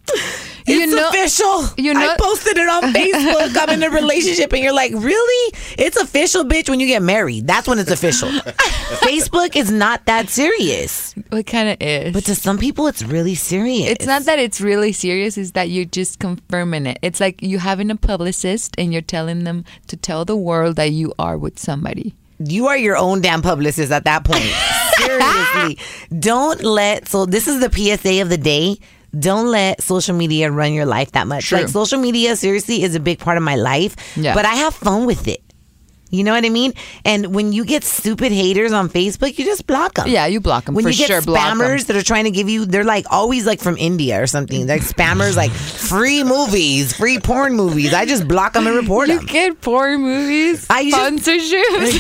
it's You know- official." you I know- posted it on [LAUGHS] Facebook. I'm in a relationship, and you're like, "Really? It's official, bitch." When you get married, that's when it's official. [LAUGHS] Facebook is not that serious, It kind of is. but to some people, it's really serious. It's not that it's really serious, it's that you're just confirming it. It's like you having a publicist and you're telling them to tell the world that you are with somebody. you are your own damn publicist at that point. [LAUGHS] Seriously. Don't let so this is the PSA of the day. Don't let social media run your life that much. True. Like social media seriously is a big part of my life. Yeah. But I have fun with it. You know what I mean? And when you get stupid haters on Facebook, you just block them. Yeah, you block them. When you get sure, spammers that are trying to give you, they're like always like from India or something. They're like spammers, like free movies, free porn movies. I just block them and report You them. get porn movies, I sponsorships.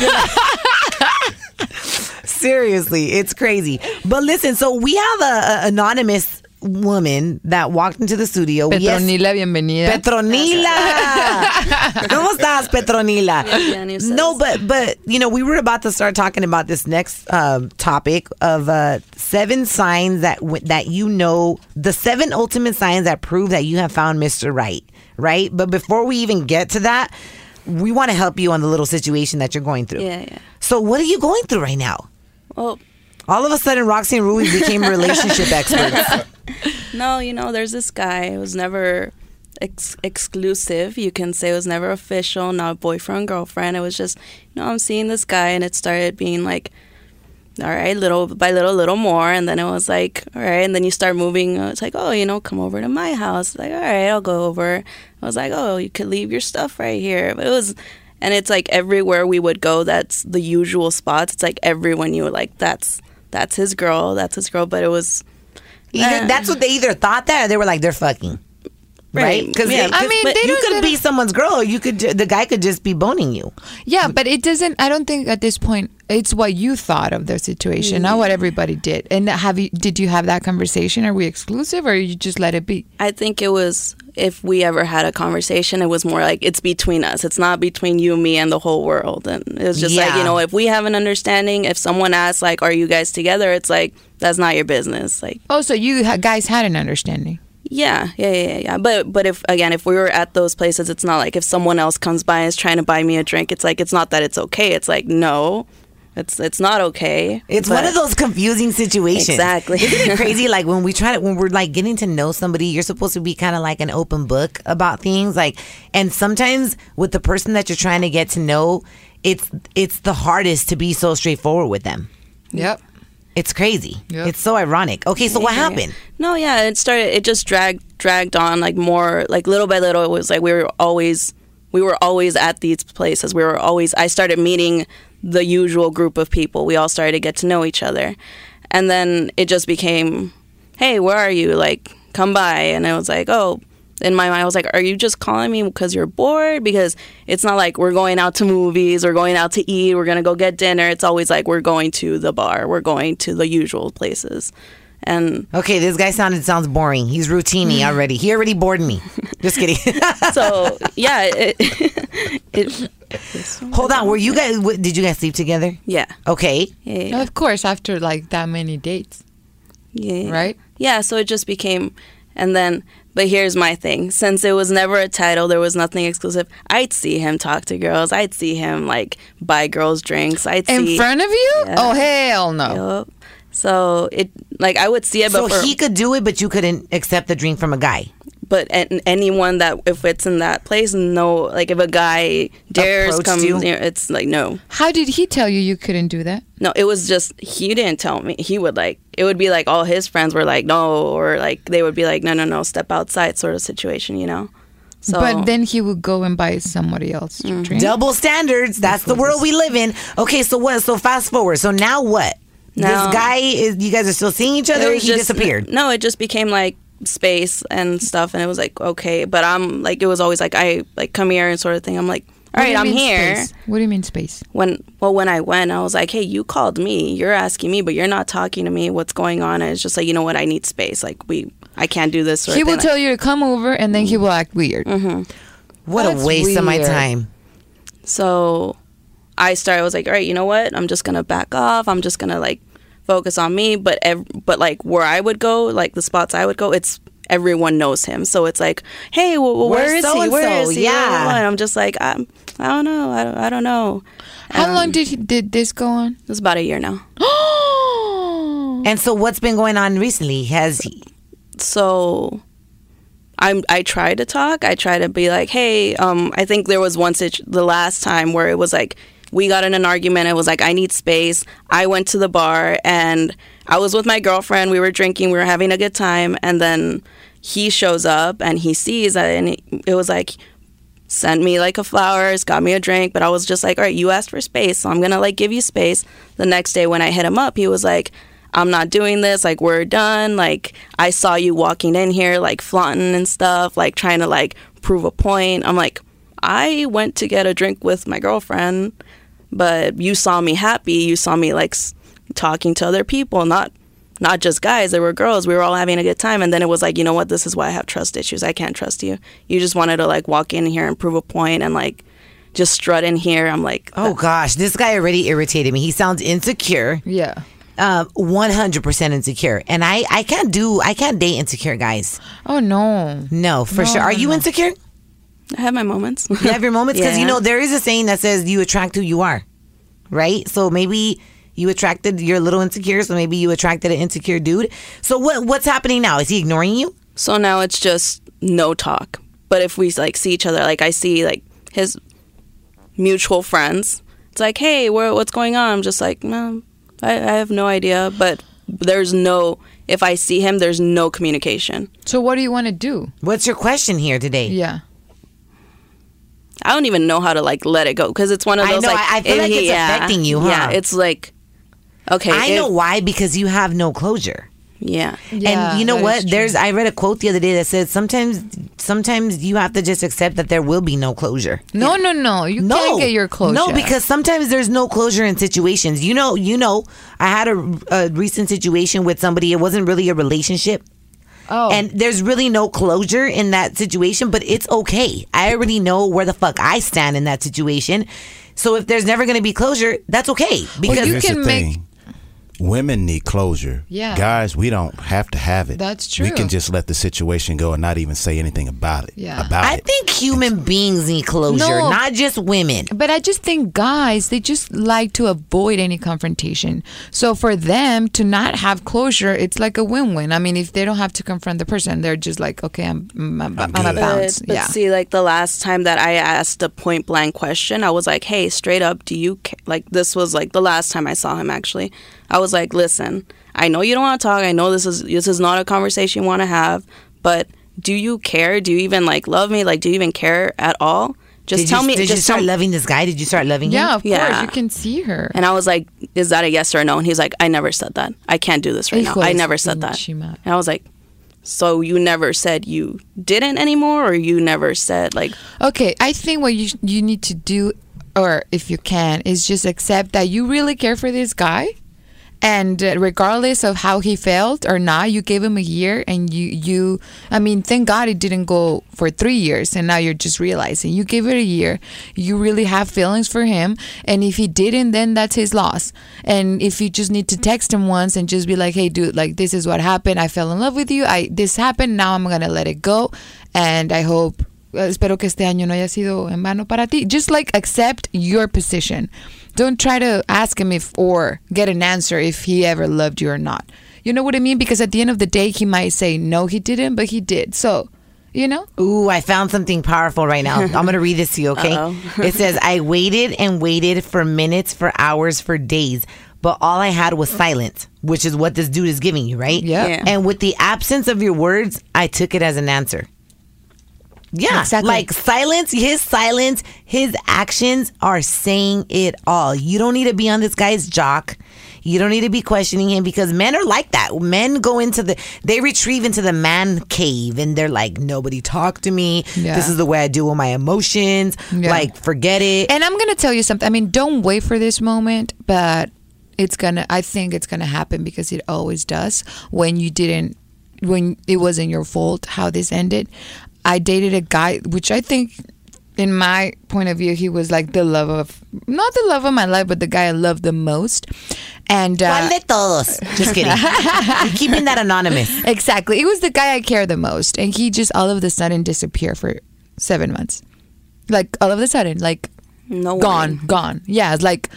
[LAUGHS] Seriously, it's crazy. But listen, so we have a, a anonymous woman that walked into the studio. Yes. Petronila, bienvenida. Petronila. ¿Cómo estás, Petronila? bien, ¿y ustedes? No, but but you know, we were about to start talking about this next um, topic of uh, seven signs that w- that you know, the seven ultimate signs that prove that you have found Mr. Right, right? But before we even get to that, we want to help you on the little situation that you're going through. Yeah, yeah. So, what are you going through right now? Well, All of a sudden, Roxy and Ruby became [LAUGHS] relationship experts. [LAUGHS] no, you know, there's this guy. It was never ex- exclusive. You can say it was never official, not boyfriend, girlfriend. It was just, you know, I'm seeing this guy, and it started being like, all right, little by little, little more, and then it was like, all right, and then you start moving. It's like, oh, you know, come over to my house. Like, all right, I'll go over. I was like, oh, you could leave your stuff right here. But it was, and it's like everywhere we would go, that's the usual spots. It's like everyone you were like, that's that's his girl, that's his girl. But it was. Either that's what they either thought that, or they were like they're fucking. Right? Right. Because Yeah. I mean, they you could be someone's girl. You could. The guy could just be boning you. Yeah, but it doesn't. I don't think at this point it's what you thought of the situation, not what mm. everybody did. And have you? Did you have that conversation? Are we exclusive, or you just let it be? I think it was if we ever had a conversation, it was more like it's between us. It's not between you, me, and the whole world. And it was just like you know, if we have an understanding, if someone asks like, "Are you guys together?" It's like that's not your business. Like, Oh, so you guys had an understanding. Yeah, yeah, yeah, yeah, yeah. But but if again, if we were at those places, it's not like if someone else comes by and is trying to buy me a drink. It's like it's not that it's okay. It's like no, it's it's not okay. It's one of those confusing situations. Exactly. Isn't it [LAUGHS] crazy? Like when we try to, when we're like getting to know somebody, you're supposed to be kind of like an open book about things. Like, and sometimes with the person that you're trying to get to know, it's it's the hardest to be so straightforward with them. Yep. It's crazy. Yep. It's so ironic. Okay, so what Yeah. happened? No, yeah, it started. It just dragged dragged on like more like little by little. It was like we were always we were always at these places. We were always. I started meeting the usual group of people. We all started to get to know each other, and then it just became, hey, where are you? Like, come by. And it was like, oh. In my mind, I was like, "Are you just calling me because you're bored? Because it's not like we're going out to movies we're going out to eat. We're gonna go get dinner. It's always like we're going to the bar. We're going to the usual places." And Okay, this guy sounded sounds boring. He's routine mm. already. He already bored me. [LAUGHS] Just kidding. so yeah, it, it, [LAUGHS] Hold on. Were you guys? w- Did you guys sleep together? yeah, Okay. yeah, yeah, Of course, after like that many dates, yeah, yeah. right? Yeah, so it just became, and then, but here's my thing: since it was never a title, there was nothing exclusive. I'd see him talk to girls. I'd see him like buy girls drinks. I'd In see. front of you? Yeah. Oh hell no! Yup. So it like I would see it, So but for, he could do it, but you couldn't accept the drink from a guy. But an- anyone that if it's in that place, no, like if a guy dares Approached come, you? near, it's like no. How did he tell you you couldn't do that? No, it was just he didn't tell me. He would like it would be like all his friends were like no, or like they would be like no, no, no, step outside sort of situation, you know. So but then he would go and buy somebody else to mm-hmm. drink. Double standards. That's the world we live in. Okay, so what? So fast forward. So now what? Now- this guy is. You guys are still seeing each other. Or he just- disappeared. No, it just became like space and stuff, and it was like okay, but I'm like it was always like I like come here and sort of thing. I'm like, What all do right, you I'm here. space? What do you mean space? When well, when I went, I was like, hey, you called me, you're asking me, but you're not talking to me. What's going on? And it's just like you know what, I need space. Like we, I can't do this. Sort He will thing. tell you to come over, and then he will act weird. Mm-hmm. What That's a waste of my time. So I started. I was like, all right, you know what? I'm just gonna back off. I'm just gonna like focus on me. But ev- but like where I would go, like the spots I would go, it's everyone knows him. So it's like, hey, well, well, Where's where is he? so-and-so? Where is he? Yeah. And I'm just like, I'm, I don't know. I don't, I don't know. How Um, long did he, did this go on? It's about a year now. [GASPS] And so, what's been going on recently? Has he? so I'm I try to talk. I try to be like, hey, um, I think there was one situ- the last time where it was like we got in an argument. It was like I need space. I went to the bar and I was with my girlfriend. We were drinking. We were having a good time, and then he shows up and he sees that, and it, was like sent me like a flowers, got me a drink, but I was just like, all right, you asked for space, so I'm gonna like give you space. The next day when I hit him up, he was like, I'm not doing this, like we're done. Like I saw you walking in here like flaunting and stuff, like trying to like prove a point. I'm like, I went to get a drink with my girlfriend, but you saw me happy. You saw me like talking to other people, not not just guys. There were girls. We were all having a good time, and then it was like, you know what? This is why I have trust issues. I can't trust you. You just wanted to like walk in here and prove a point and like just strut in here. I'm like, Oh gosh, this guy already irritated me. He sounds insecure. Yeah. Um, 100% insecure. And I, I can't do, I can't date insecure guys. Oh no. No, for sure. Are you insecure? I have my moments. [LAUGHS] You have your moments? Because, you know, there is a saying that says you attract who you are, right? So maybe you attracted, you're a little insecure, so maybe you attracted an insecure dude. So what what's happening now? Is he ignoring you? So now it's just no talk. But if we like see each other, like I see like his mutual friends, it's like, hey, where, what's going on? I'm just like, no, I, I have no idea. But there's no, if I see him, there's no communication. So what do you want to do? What's your question here today? Yeah. I don't even know how to like let it go because it's one of those. I those know, like I- I feel and like it's affecting you, huh? Yeah, it's like okay. I if- know why because you have no closure. Yeah, Yeah, and you know that what? is true. There's I read a quote the other day that says sometimes sometimes you have to just accept that there will be no closure. No, no, no. You no, can't get your closure. No, because sometimes there's no closure in situations. You know, you know, I had a, a recent situation with somebody. It wasn't really a relationship. Oh, And there's really no closure in that situation, but it's okay. I already know where the fuck I stand in that situation. So if there's never going to be closure, that's okay. Because you can make- thing. Women need closure. Yeah. Guys, we don't have to have it. That's true. We can just let the situation go and not even say anything about it. Yeah. About it. I it. think human beings need closure, No. not just women. But I just think guys, they just like to avoid any confrontation. So for them to not have closure, it's like a win-win. I mean, if they don't have to confront the person, they're just like, okay, I'm I'm, I'm, I'm a bounce. But, but yeah. see, like the last time that I asked a point blank question, I was like, "Hey, straight up, do you ca-? like?" This was like the last time I saw him. Actually, I was like, "Listen, I know you don't want to talk. I know this is this is not a conversation you want to have, but do you care? Do you even like love me? Like, do you even care at all? Just Did tell you, me. Did just you start tell loving this guy? Did you start loving him? yeah, of course, Yeah. you can see her. And I was like, "Is that a yes or a no?" And he's like, "I never said that. I can't do this right now. I never said that." pinche madre. And I was like, "So you never said you didn't anymore, or you never said like." Okay, I think what you you need to do, or if you can, is just accept that you really care for this guy, and uh, regardless of how he felt or not, you gave him a year, and you you, I mean, thank God it didn't go for three years, and now you're just realizing. You gave it a year, you really have feelings for him, and if he didn't, then that's his loss, and if you just need to text him once and just be like, hey, dude, like this is what happened, I fell in love with you, I this happened, now I'm gonna let it go, and I hope Eh, espero que este año no haya sido en vano para ti. Just like accept your position. Don't try to ask him if or get an answer if he ever loved you or not. You know what I mean? Because at the end of the day, he might say no, he didn't, but he did. So, you know, Ooh, I found something powerful right now. I'm going to read this to you, okay? it says, I waited and waited for minutes, for hours, for days, but all I had was silence, which is what this dude is giving you, right? Yeah. Yeah. And with the absence of your words, I took it as an answer. Yeah, Exactly. like silence, his silence, his actions are saying it all. You don't need to be on this guy's jock. You don't need to be questioning him because men are like that. Men go into the, they retrieve into the man cave and they're like, nobody talk to me. Yeah. This is the way I deal with my emotions. Yeah. Like, forget it. And I'm gonna tell you something. I mean, don't wait for this moment, but it's gonna. I think it's gonna happen because it always does. When you didn't, when it wasn't your fault how this ended. I dated a guy, which I think, in my point of view, he was like the love of not the love of my life, but the guy I loved the most. And uh, ¿Cuál de todos? Just kidding. You're [LAUGHS] keeping that anonymous. Exactly. It was the guy I care the most. And he just all of a sudden disappeared for seven months. Like all of a sudden, like No gone, way. gone. Yeah, it's like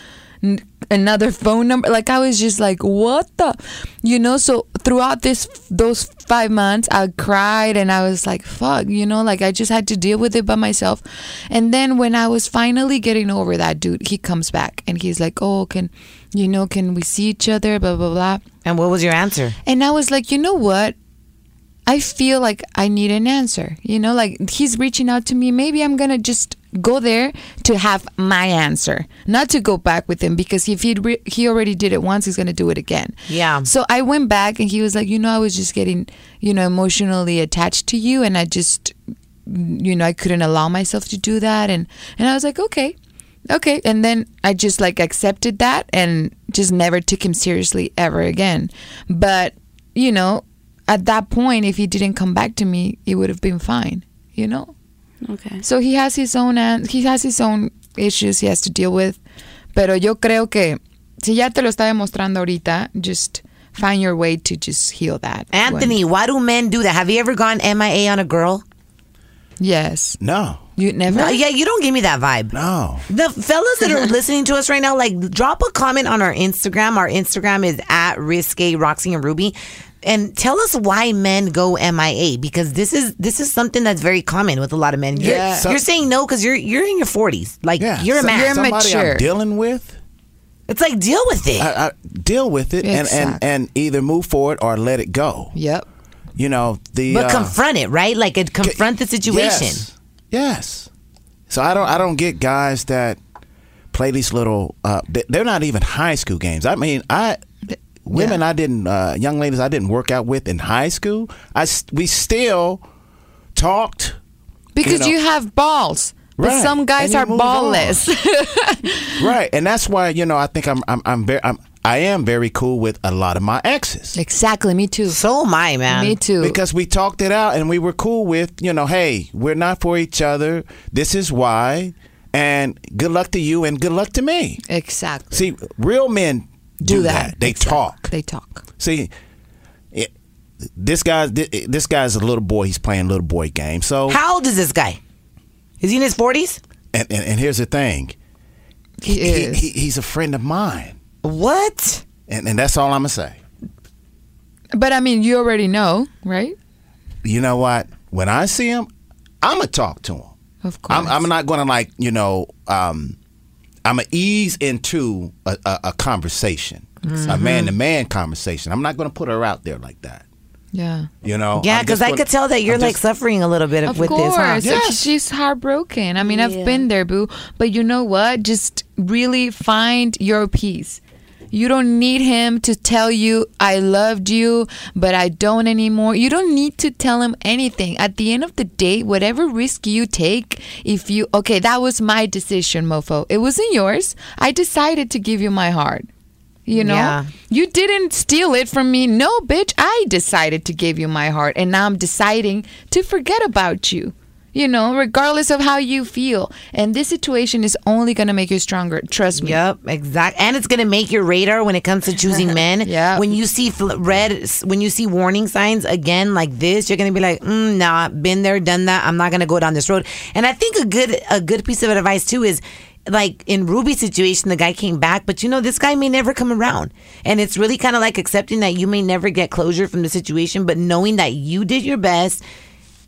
n- another phone number. Like I was just like, what the, you know. So throughout this those five months, I cried and I was like, fuck, you know, like I just had to deal with it by myself. And then when I was finally getting over that dude, he comes back and he's like, oh, can you know, can we see each other? Blah blah blah. And what was your answer? And I was like, you know what? I feel like I need an answer. You know, like he's reaching out to me. Maybe I'm going to just go there to have my answer, not to go back with him because if he re- he already did it once, he's going to do it again. Yeah. So I went back and he was like, you know, I was just getting, you know, emotionally attached to you and I just you know, I couldn't allow myself to do that and and I was like, okay. Okay, and then I just like accepted that and just never took him seriously ever again. But, you know, at that point if he didn't come back to me, it would have been fine, you know? Okay. So he has his own an- he has his own issues he has to deal with. Pero yo creo que si ya te lo está demostrando ahorita, just find your way to just heal that. Anthony, why do men do that? Have you ever gone MIA on a girl? Yes. No, You never? No, yeah, you don't give me that vibe. no. The fellas that are [LAUGHS] listening to us right now, like, drop a comment on our Instagram. Our Instagram is at Risque Roxy and Ruby, and tell us why men go MIA because this is this is something that's very common with a lot of men. You're, Yeah. So- you're saying no because you're you're in your forties, like Yeah, you're a so- man. You're Somebody mature. I'm dealing with. it's like deal with it. I, I deal with it and, and and either move forward or let it go. Yep. You know the. but uh, confront it, right? Like it confront the situation. Yes. Yes. So I don't I don't get guys that play these little uh they're not even high school games. I mean, I women I didn't uh young ladies I didn't work out with in high school. I s- we still talked Because know. you, have balls. But some guys are move on. ballless. [LAUGHS] right. And that's why, you know, I think I'm I'm I'm very I'm I am very cool with a lot of my exes. exactly. Me too. So am I, man. Me too. Because we talked it out and we were cool with, you know, hey, we're not for each other. This is why. And good luck to you and good luck to me. exactly. See, real men do, that. They Exactly. talk. They talk. See, it, this guy's this guy's a little boy. He's playing little boy game. So, How old is this guy? Is he in his forties? and, and, and here's the thing. He He, is. he, he's a friend of mine, What? and, and that's all I'm gonna say. but I mean, you already know, right? You know what? When I see him, I'm gonna talk to him. Of course. I'm, I'm not gonna like you know. Um, I'm gonna ease into a, a, a conversation, Mm-hmm. a man to man conversation. I'm not gonna put her out there like that. yeah. You know. Yeah, because I could tell that you're I'm like suffering a little bit Of with course. this. Huh? Yes. She's heartbroken. I mean, I've been there, boo. But you know what? Just really find your peace. You don't need him to tell you, I loved you, but I don't anymore. You don't need to tell him anything. At the end of the day, whatever risk you take, if you, okay, that was my decision, mofo. It wasn't yours. I decided to give you my heart. You know, Yeah. you didn't steal it from me. No, bitch. I decided to give you my heart, and now I'm deciding to forget about you. You know, regardless of how you feel. And this situation is only going to make you stronger. Trust me. Yep, exact. And it's gonna make your radar when it comes to choosing [LAUGHS] men. Yeah. When you see fl- red, when you see warning signs again like this, you're gonna be like, mm, "Nah, been there, done that. I'm not gonna go down this road." And I think a good a good piece of advice too is. Like in Ruby's situation, the guy came back, but you know, this guy may never come around. And it's really kind of like accepting that you may never get closure from the situation, but knowing that you did your best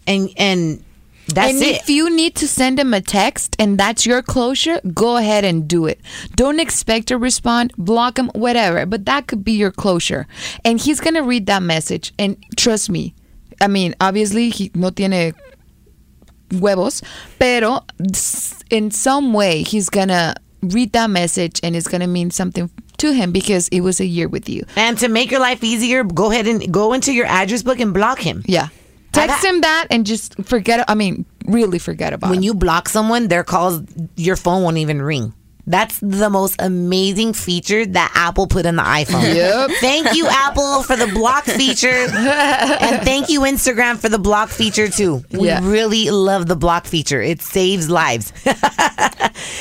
and and that's and it. if you need to send him a text and that's your closure, go ahead and do it. Don't expect a respond, block him, whatever. But that could be your closure. And he's going to read that message. And trust me, I mean, obviously, he no tiene huevos, pero in some way he's gonna read that message and it's gonna mean something to him because it was a year with you. And to make your life easier, go ahead and go into your address book and block him. Yeah. Text him that and just forget. I mean, really forget about When it. you block someone, their calls, your phone won't even ring. That's the most amazing feature that Apple put in the iPhone. [LAUGHS] Yep. Thank you, Apple, for the block feature. and thank you, Instagram, for the block feature, too. We Yeah. really love the block feature. It saves lives. [LAUGHS]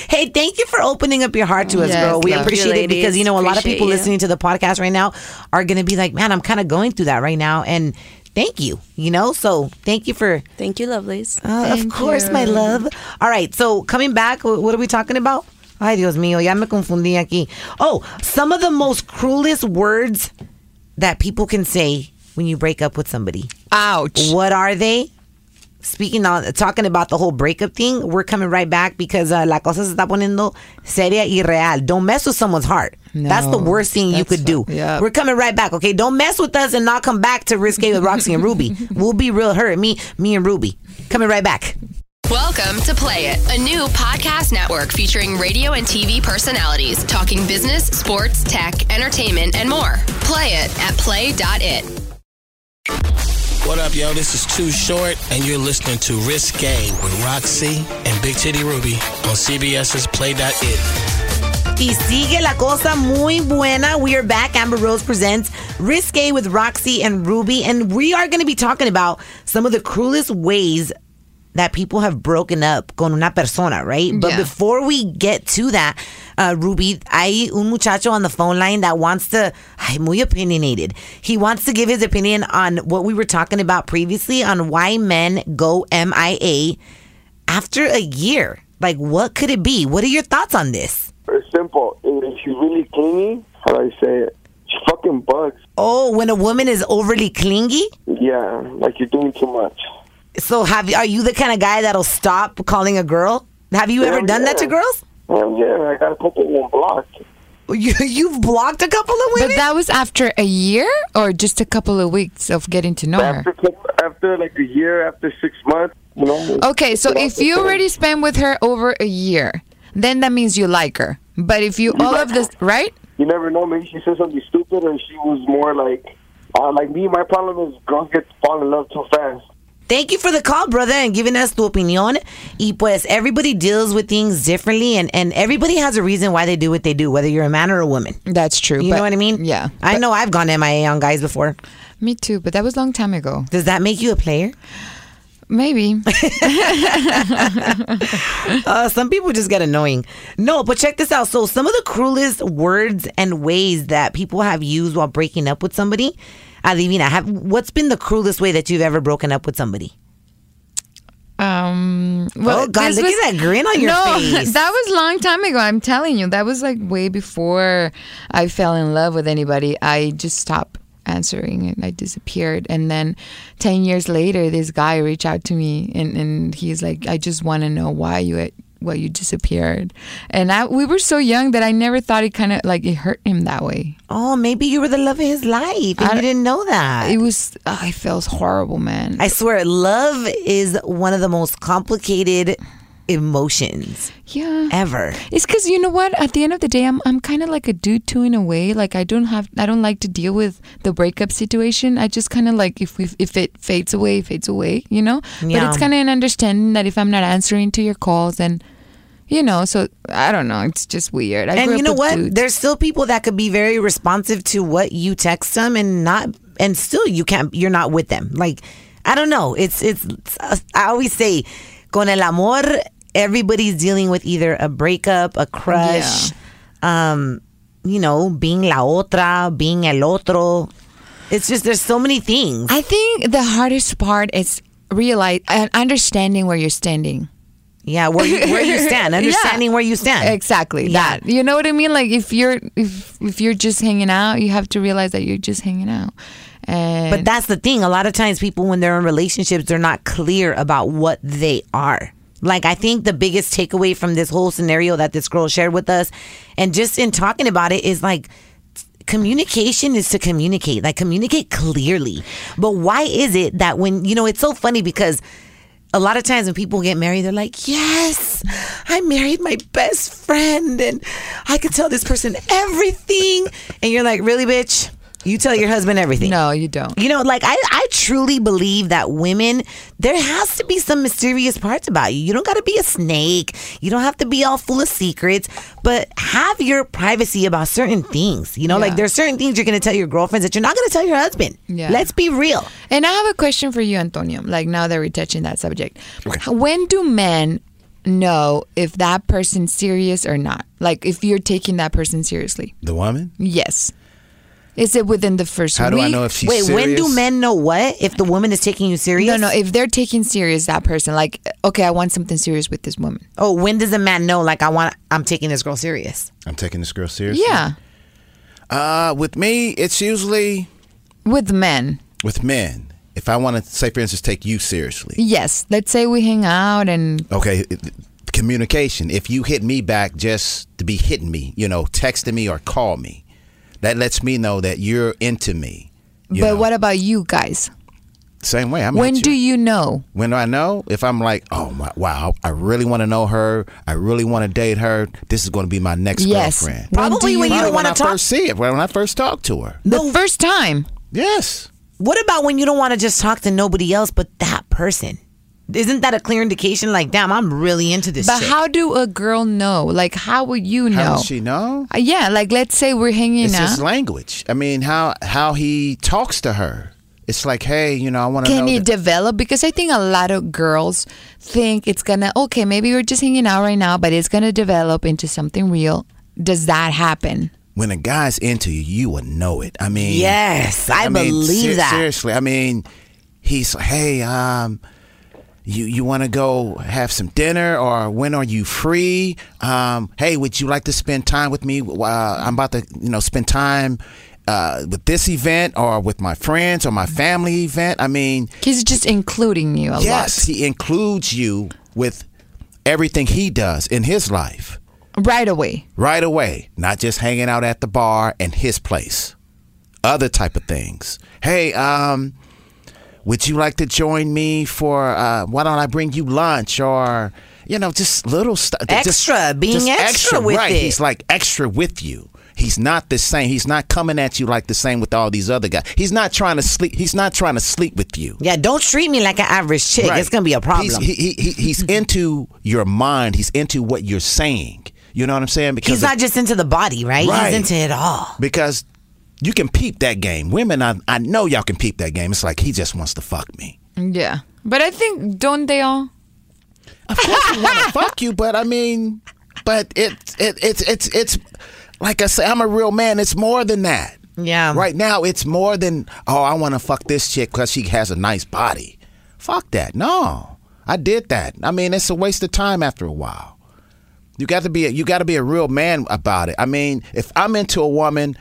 hey, thank you for opening up your heart to us, Yes, girl. We appreciate you, it because, you know, a lot of people you. listening to the podcast right now are going to be like, man, I'm kind of going through that right now. And thank you, you know? So thank you for Thank you, lovelies. uh, of Thank course, my love. All right, so coming back, what are we talking about? Ay, Dios mío, ya me confundí aquí. Oh, some of the most cruelest words that people can say when you break up with somebody. Ouch. What are they? Speaking on talking about the whole breakup thing, we're coming right back because uh, la cosa se está poniendo seria y real. Don't mess with someone's heart. That's the worst thing you that's could do. fu- yeah. We're coming right back. Okay, don't mess with us and not come back to risque with Roxy and Ruby. [LAUGHS] we'll be real hurt. Me, me and Ruby coming right back. Welcome to Play It, a new podcast network featuring radio and TV personalities talking business, sports, tech, entertainment, and more. Play it at play.it. What up, yo? This is Too Short, and you're listening to Risque with Roxy and Big Titty Ruby on CBS's Play.it. Y sigue la cosa muy buena. We are back. Amber Rose presents Risque with Roxy and Ruby. And we are going to be talking about some of the cruelest ways that people have broken up con una persona, right? But Yeah. before we get to that, uh, Ruby, hay un muchacho on the phone line that wants to, ay, muy opinionated. He wants to give his opinion on what we were talking about previously on why men go MIA after a year. Like, what could it be? What are your thoughts on this? It's simple. If she's really clingy, how do I say it? She fucking bugs. Oh, when a woman is overly clingy? Yeah, like you're doing too much. So have you, are you the kind of guy that'll stop calling a girl? Have you ever Hell done that to girls? Hell yeah, I got a couple of them blocked. You, you've blocked a couple of women? But that was after a year or just a couple of weeks of getting to know her? After after like a year, after six months, you know. Okay, so if you already spent with her over a year, then that means you like her. But if you all of this, right? You never know. Maybe she said something stupid, or she was more like, uh, like me. My problem is girls get fall in love too fast. Thank you for the call, brother, and giving us tu opinión. Y pues everybody deals with things differently, and, and everybody has a reason why they do what they do, whether you're a man or a woman. That's true. You but- know what I mean? Yeah. I know I've gone MIA on guys before. Me too, but that was a long time ago. Does that make you a player? Maybe. [LAUGHS] [LAUGHS] Uh, some people just get annoying. No, but check this out. So, some of the cruelest words and ways that people have used while breaking up with somebody. Adivina, have, what's been the cruelest way that you've ever broken up with somebody? Um, well, Oh, God, look at that grin on your face. no, face. [LAUGHS] that was a long time ago. I'm telling you, that was like way before I fell in love with anybody. I just stopped answering and I disappeared. And then 10 years later, this guy reached out to me and, and he's like, I just want to know why you why you disappeared. And I, we were so young that I never thought it kind of like it hurt him that way. Oh, maybe you were the love of his life and I- you didn't know that. It was, oh, I felt horrible, man. I swear, love is one of the most complicated emotions yeah. ever. It's because you know what? At the end of the day, I'm I'm kind of like a dude too in a way. Like I don't have I don't like to deal with the breakup situation. I just kind of like if we if it fades away, it fades away. You know. Yeah. But it's kind of an understanding that if I'm not answering to your calls, then you know. So I don't know. It's just weird. I and you know what? dudes. There's still people that could be very responsive to what you text them and not, and still you can't. You're not with them. Like I don't know. It's it's. I always say, con el amor, everybody's dealing with either a breakup, a crush, um, you know, being la otra, being el otro. It's just there's so many things. I think the hardest part is realize and understanding where you're standing. Yeah, where you, where you stand, [LAUGHS] Yeah. understanding where you stand. Exactly. Yeah. That. You know what I mean? Like if you're if if you're just hanging out, you have to realize that you're just hanging out. And But that's the thing. A lot of times, people, when they're in relationships, they're not clear about what they are. Like, I think the biggest takeaway from this whole scenario that this girl shared with us, and just in talking about it, is like, communication is to communicate, like, communicate clearly. But why is it that when, you know, it's so funny because a lot of times when people get married, they're like, Yes, I married my best friend and I could tell this person everything. And you're like, Really, bitch? You tell your husband everything. No, you don't. You know, like I, I truly believe that women, there has to be some mysterious parts about you. You don't got to be a snake. You don't have to be all full of secrets, but have your privacy about certain things. You know, like Yeah. there's certain things you're going to tell your girlfriends that you're not going to tell your husband. Yeah. Let's be real. And I have a question for you, Antonio. Like now that we're touching that subject, when do men know if that person's serious or not? Like if you're taking that person seriously? The woman? Yes. Is it within the first How week? do I know if she's Wait, when do men know what? If the woman is taking you serious? No, no. If they're taking serious that person, like okay, I want something serious with this woman. Oh, when does a man know? Like I want, I'm taking this girl serious. I'm taking this girl seriously. Yeah, Uh, with me, it's usually with men. with men. If I want to say, for instance, take you seriously. Yes. Let's say we hang out and Okay, it- communication. If you hit me back just to be hitting me, you know, texting me or call me, that lets me know that you're into me. You but know, what about you guys? Same way. I'm when do you. you know? When do I know? If I'm like, oh my, wow, I really want to know her. I really want to date her. This is going to be my next Yes. girlfriend. When Probably do when you Probably don't when want I to talk. first see it, when I first talk to her. The first time. Yes. What about when you don't want to just talk to nobody else but that person? Isn't that a clear indication? Like, damn, I'm really into this. But chick. how do a girl know? Like, how would you know? How does she know? Uh, yeah, like let's say we're hanging It's out. his language. I mean, how how he talks to her. It's like, hey, you know, I want to know. Can it that- develop? Because I think a lot of girls think it's gonna. Okay, maybe we're just hanging out right now, but it's gonna develop into something real. Does that happen? when a guy's into you, you will know it. I mean, Yes, I believe that. Seriously, I mean, he's hey, um, you you want to go have some dinner, or when are you free? Um, hey, would you like to spend time with me? Uh, I'm about to, you know, spend time. Uh, with this event or with my friends or my family event. I mean, He's just including you a yes, he includes you with everything he does in his life right away. right away, not just hanging out at the bar and his place. Other type of things. Hey, um, would you like to join me for? Uh, why don't I bring you lunch or you know just little stuff? Extra, being extra with right. it. He's like extra with you. He's not the same. He's not coming at you like the same with all these other guys. He's not trying to sleep. He's not trying to sleep with you. Yeah, don't treat me like an average chick. Right. It's gonna be a problem. He's, he, he, he, he's [LAUGHS] into your mind. He's into what you're saying. You know what I'm saying? Because He's not just into the body, right? Right. He's into it all. because you can peep that game. Women, I, I know y'all can peep that game. It's like he just wants to fuck me. Yeah, but I think don't they all? Of course, he want to [LAUGHS] fuck you, but I mean, but it, it it's it's it's like I say, I'm a real man. It's more than that. Yeah. Right now, it's more than oh, I want to fuck this chick because she has a nice body. Fuck that. No, I did that. I mean, it's a waste of time after a while. You got to be a, you got to be a real man about it. I mean, if I'm into a woman,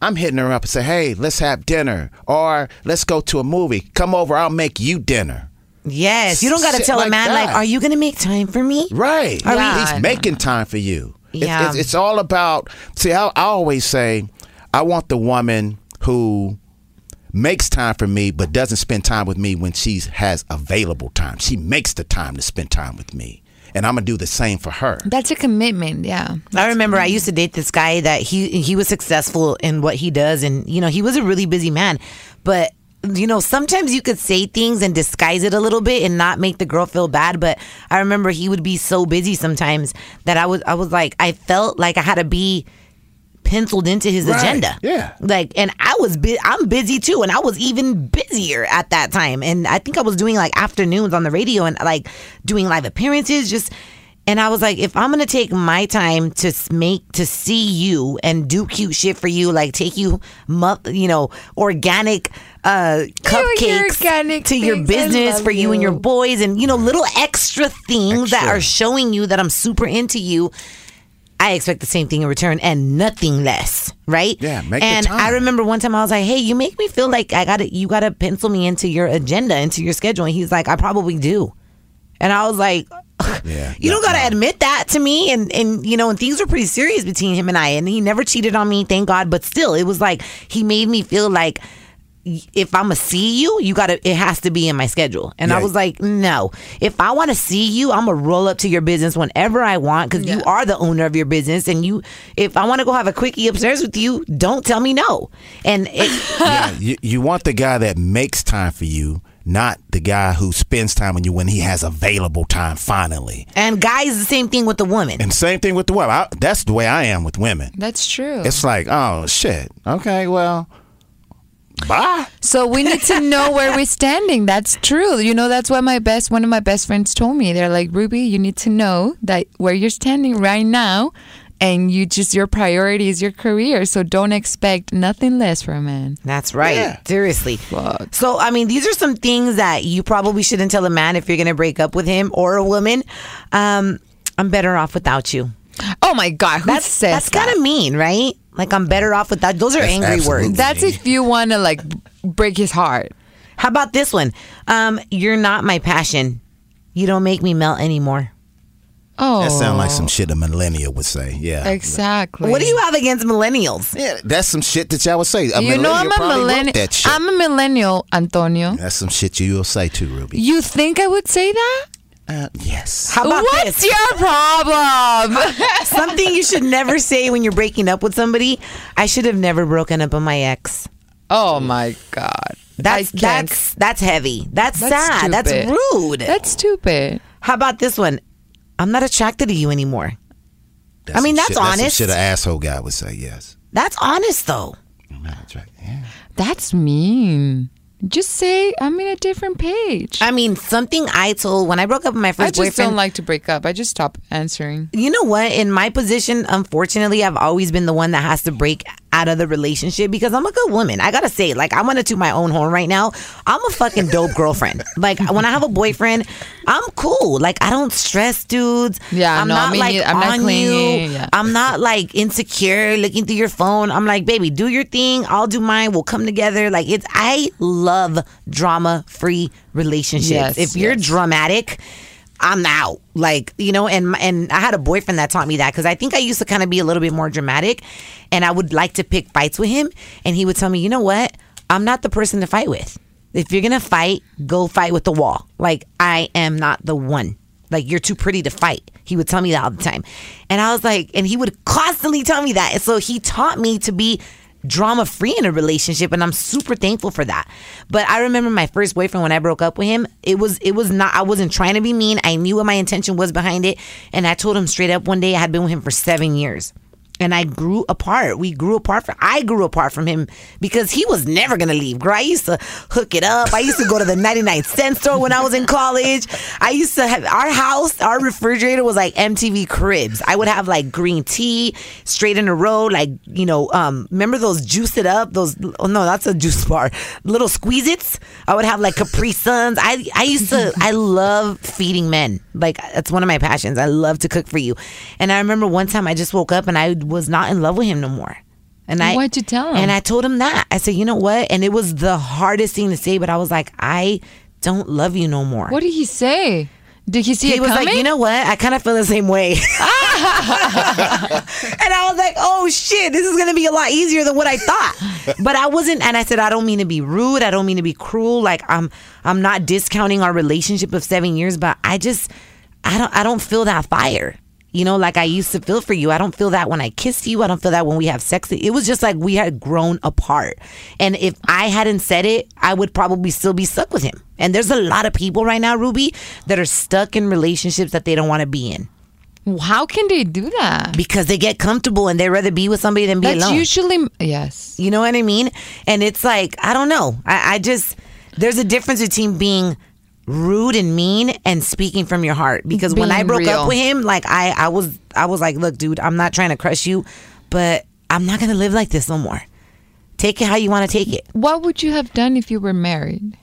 I'm hitting her up and say, "Hey, let's have dinner," or "Let's go to a movie. Come over, I'll make you dinner." Yes. You don't gotta Shit tell a man that. like, are you gonna make time for me? Right. Are we- Yeah, I He's making time for you. It's- Yeah. It's, it's all about. See, I, I always say, I want the woman who makes time for me, but doesn't spend time with me when she has available time. She makes the time to spend time with me, and I'm gonna do the same for her. That's a commitment. Yeah. I remember I used to date this guy that he he was successful in what he does, and you know he was a really busy man. But you know sometimes you could say things and disguise it a little bit and not make the girl feel bad. But I remember he would be so busy sometimes that I was I was like I felt like I had to be penciled into his Right, agenda. yeah. Like, and I was bu- I'm busy too, and I was even busier at that time. And I think I was doing like afternoons on the radio and like doing live appearances, just. And I was like, if I'm gonna take my time to make to see you and do cute shit for you, like take you, you know, organic uh cupcakes organic to your business for you and your boys, and you know, little extra things that are showing you that I'm super into you. I expect the same thing in return and nothing less, right? Yeah, make the And time. I remember one time I was like, "Hey, you make me feel like I got to you got to pencil me into your agenda, into your schedule." And he's like, "I probably do," and I was like. [LAUGHS] Yeah, You don't gotta no. admit that to me, and and you know, and things were pretty serious between him and I, and he never cheated on me, thank God. But still, it was like he made me feel like if I'm gonna see you, you gotta. It has to be in my schedule. And I was like, no. If I want to see you, I'm gonna roll up to your business whenever I want because you are the owner of your business. And you, if I want to go have a quickie upstairs with you, don't tell me no. And it, [LAUGHS] yeah, you, you want the guy that makes time for you, not the guy who spends time on you when he has available time finally. and guys, the same thing with the woman. And same thing with the women. I, that's the way I am with women. That's true. It's like, oh shit. Okay, well, bye. So we need to know where we're standing. That's true. You know, that's what my best one of my best friends told me. They're like, Ruby, you need to know that where you're standing right now and you just your priority is your career. So don't expect nothing less for a man. That's right. Yeah. Seriously. Fuck. So, I mean, these are some things that you probably shouldn't tell a man if you're going to break up with him or a woman. Um, I'm better off without you. Oh my God, who That's says that's that? kind of mean, right? Like I'm better off without. Those are That's angry absolutely words. That's if you want to like break his heart. How about this one? Um, you're not my passion. You don't make me melt anymore. Oh, That sounds like some shit a millennial would say. Yeah. exactly. What do you have against millennials? Yeah, that's some shit that y'all would say. A You know, I'm millennial a millennial. I'm a millennial, Antonio. that's some shit you'll say too, Ruby. You think I would say that? Uh, yes. How about What's this? your problem? [LAUGHS] Something you should never say when you're breaking up with somebody. I should have never broken up with my ex. oh my God. That's that's that's heavy. That's, That's sad. That's rude. That's stupid. How about this one? I'm not attracted to you anymore. That's I mean, that's shit, That's honest. some shit an asshole guy would say. Yes. That's honest though. I'm not attracted. Yeah. That's mean. Just say I'm in a different page. I mean, something I told when I broke up with my I just boyfriend. don't like to break up. I just stop answering. you know what? In my position, unfortunately, I've always been the one that has to break out of the relationship because I'm a good woman. I gotta say, like, I'm gonna toot my own horn right now. I'm a fucking [LAUGHS] dope girlfriend. Like, when I have a boyfriend, I'm cool. Like, I don't stress dudes. Yeah, I'm no, not me like. I'm not on clingy, you. yeah. I'm not like insecure looking through your phone. I'm like, baby, do your thing. I'll do mine. We'll come together. Like, it's. I love drama free relationships. Yes, if you're dramatic. I'm out. Like, you know, and and I had a boyfriend that taught me that because I think I used to kind of be a little bit more dramatic and I would like to pick fights with him. And he would tell me, you know what? I'm not the person to fight with. If you're going to fight, go fight with the wall. Like, I am not the one. Like, you're too pretty to fight. He would tell me that all the time. And I was like, and he would constantly tell me that. And so he taught me to be drama free in a relationship and I'm super thankful for that. But I remember my first boyfriend when I broke up with him, it was it was not I wasn't trying to be mean. I knew what my intention was behind it and I told him straight up one day I had been with him for 7 years. And I grew apart. We grew apart. From, I grew apart from him because he was never gonna leave. Girl, I used to hook it up. I used to go to the [LAUGHS] 99 cent store when I was in college. I used to have our house, our refrigerator was like MTV Cribs. I would have like green tea straight in a row, like you know, um, remember those juice it up? Those oh no, that's a juice bar. Little Squeezits. I would have like Capri Suns. I I used to. I love feeding men. Like that's one of my passions. I love to cook for you. And I remember one time I just woke up and I was not in love with him no more. And I Why'd you tell him? And I told him that. I said, you know what? And it was the hardest thing to say, but I was like, I don't love you no more. What did he say? Did he see he it was coming? like, you know what? I kind of feel the same way. [LAUGHS] and I was like, oh shit, this is going to be a lot easier than what I thought. but I wasn't, and I said, I don't mean to be rude. I don't mean to be cruel. Like I'm, I'm not discounting our relationship of seven years, but I just, I don't, I don't feel that fire. You know, like I used to feel for you. I don't feel that when I kiss you. I don't feel that when we have sex. It was just like we had grown apart. And if I hadn't said it, I would probably still be stuck with him. And there's a lot of people right now, Ruby, that are stuck in relationships that they don't want to be in How can they do that? because they get comfortable and they'd rather be with somebody than be That's alone. usually yes. You know what I mean? And it's like, I don't know. I, I just, there's a difference between being rude and mean and speaking from your heart. Because when I broke real. up with him, like I, I was, I was like, look, dude, I'm not trying to crush you, but I'm not going to live like this no more. Take it how you want to take it. What would you have done if you were married?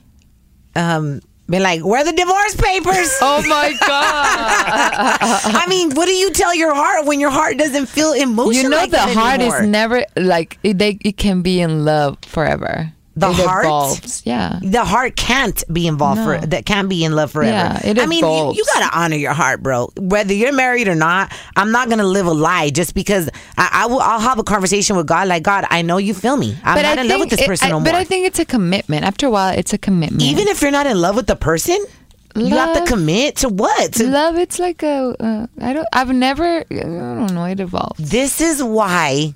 Um, be like, where are the divorce papers? [LAUGHS] Oh my god! [LAUGHS] I mean, what do you tell your heart when your heart doesn't feel emotion? you know like the heart anymore? is never like it, they, it can be in love forever. The it heart? evolves. Yeah. The heart can't be involved No. for that can't be in love forever. Yeah, it I mean, you, evolves. you gotta honor your heart, bro. Whether you're married or not, I'm not gonna live a lie just because I, I will. I'll have a conversation with God. Like God, I know you feel me. I'm not in love with this it- person I- no But. I think it's a commitment. After a while, it's a commitment. Even if you're not in love with the person, you have to commit to what? To- love, it's like a. Uh, I don't. I've never. I don't know. It evolves. this is why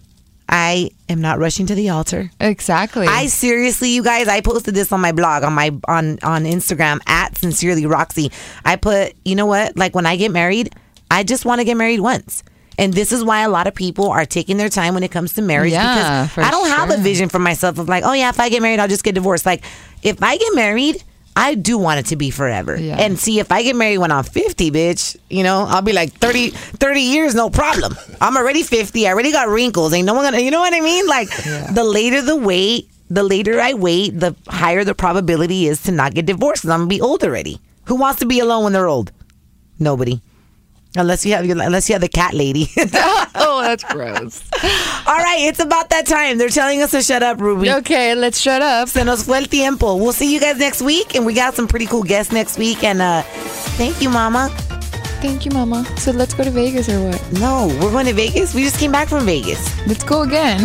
I am not rushing to the altar. Exactly. I seriously, you guys, I posted this on my blog on my on on Instagram at sincerely Roxy. I put, you know what? Like when I get married, I just want to get married once. And this is why a lot of people are taking their time when it comes to marriage Yeah, because I don't have a vision for myself of like, oh yeah, if I get married, I'll just get divorced. Like if I get married, I do want it to be forever. Yeah. And see, if I get married when I'm 50, bitch, you know, I'll be like 30, 30 years, no problem. [LAUGHS] I'm already 50. I already got wrinkles. Ain't no one gonna, you know what I mean? Like, the later the wait, the later I wait, the higher the probability is to not get divorced. I'm gonna be old already. Who wants to be alone when they're old? Nobody. Unless you have, unless you have the cat lady. [LAUGHS] [LAUGHS] oh, that's gross. [LAUGHS] All right, it's about that time. They're telling us to shut up, Ruby. Okay, let's shut up. Se nos fue el tiempo. We'll see you guys next week, and we got some pretty cool guests next week. And uh, thank you, Mama. Thank you, Mama. So let's go to Vegas or what? No, we're going to Vegas. We just came back from Vegas. Let's go again.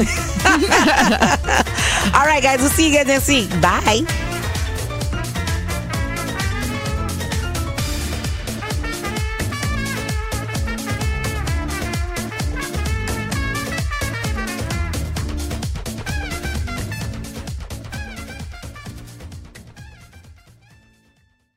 All right, guys. We'll see you guys next week. Bye.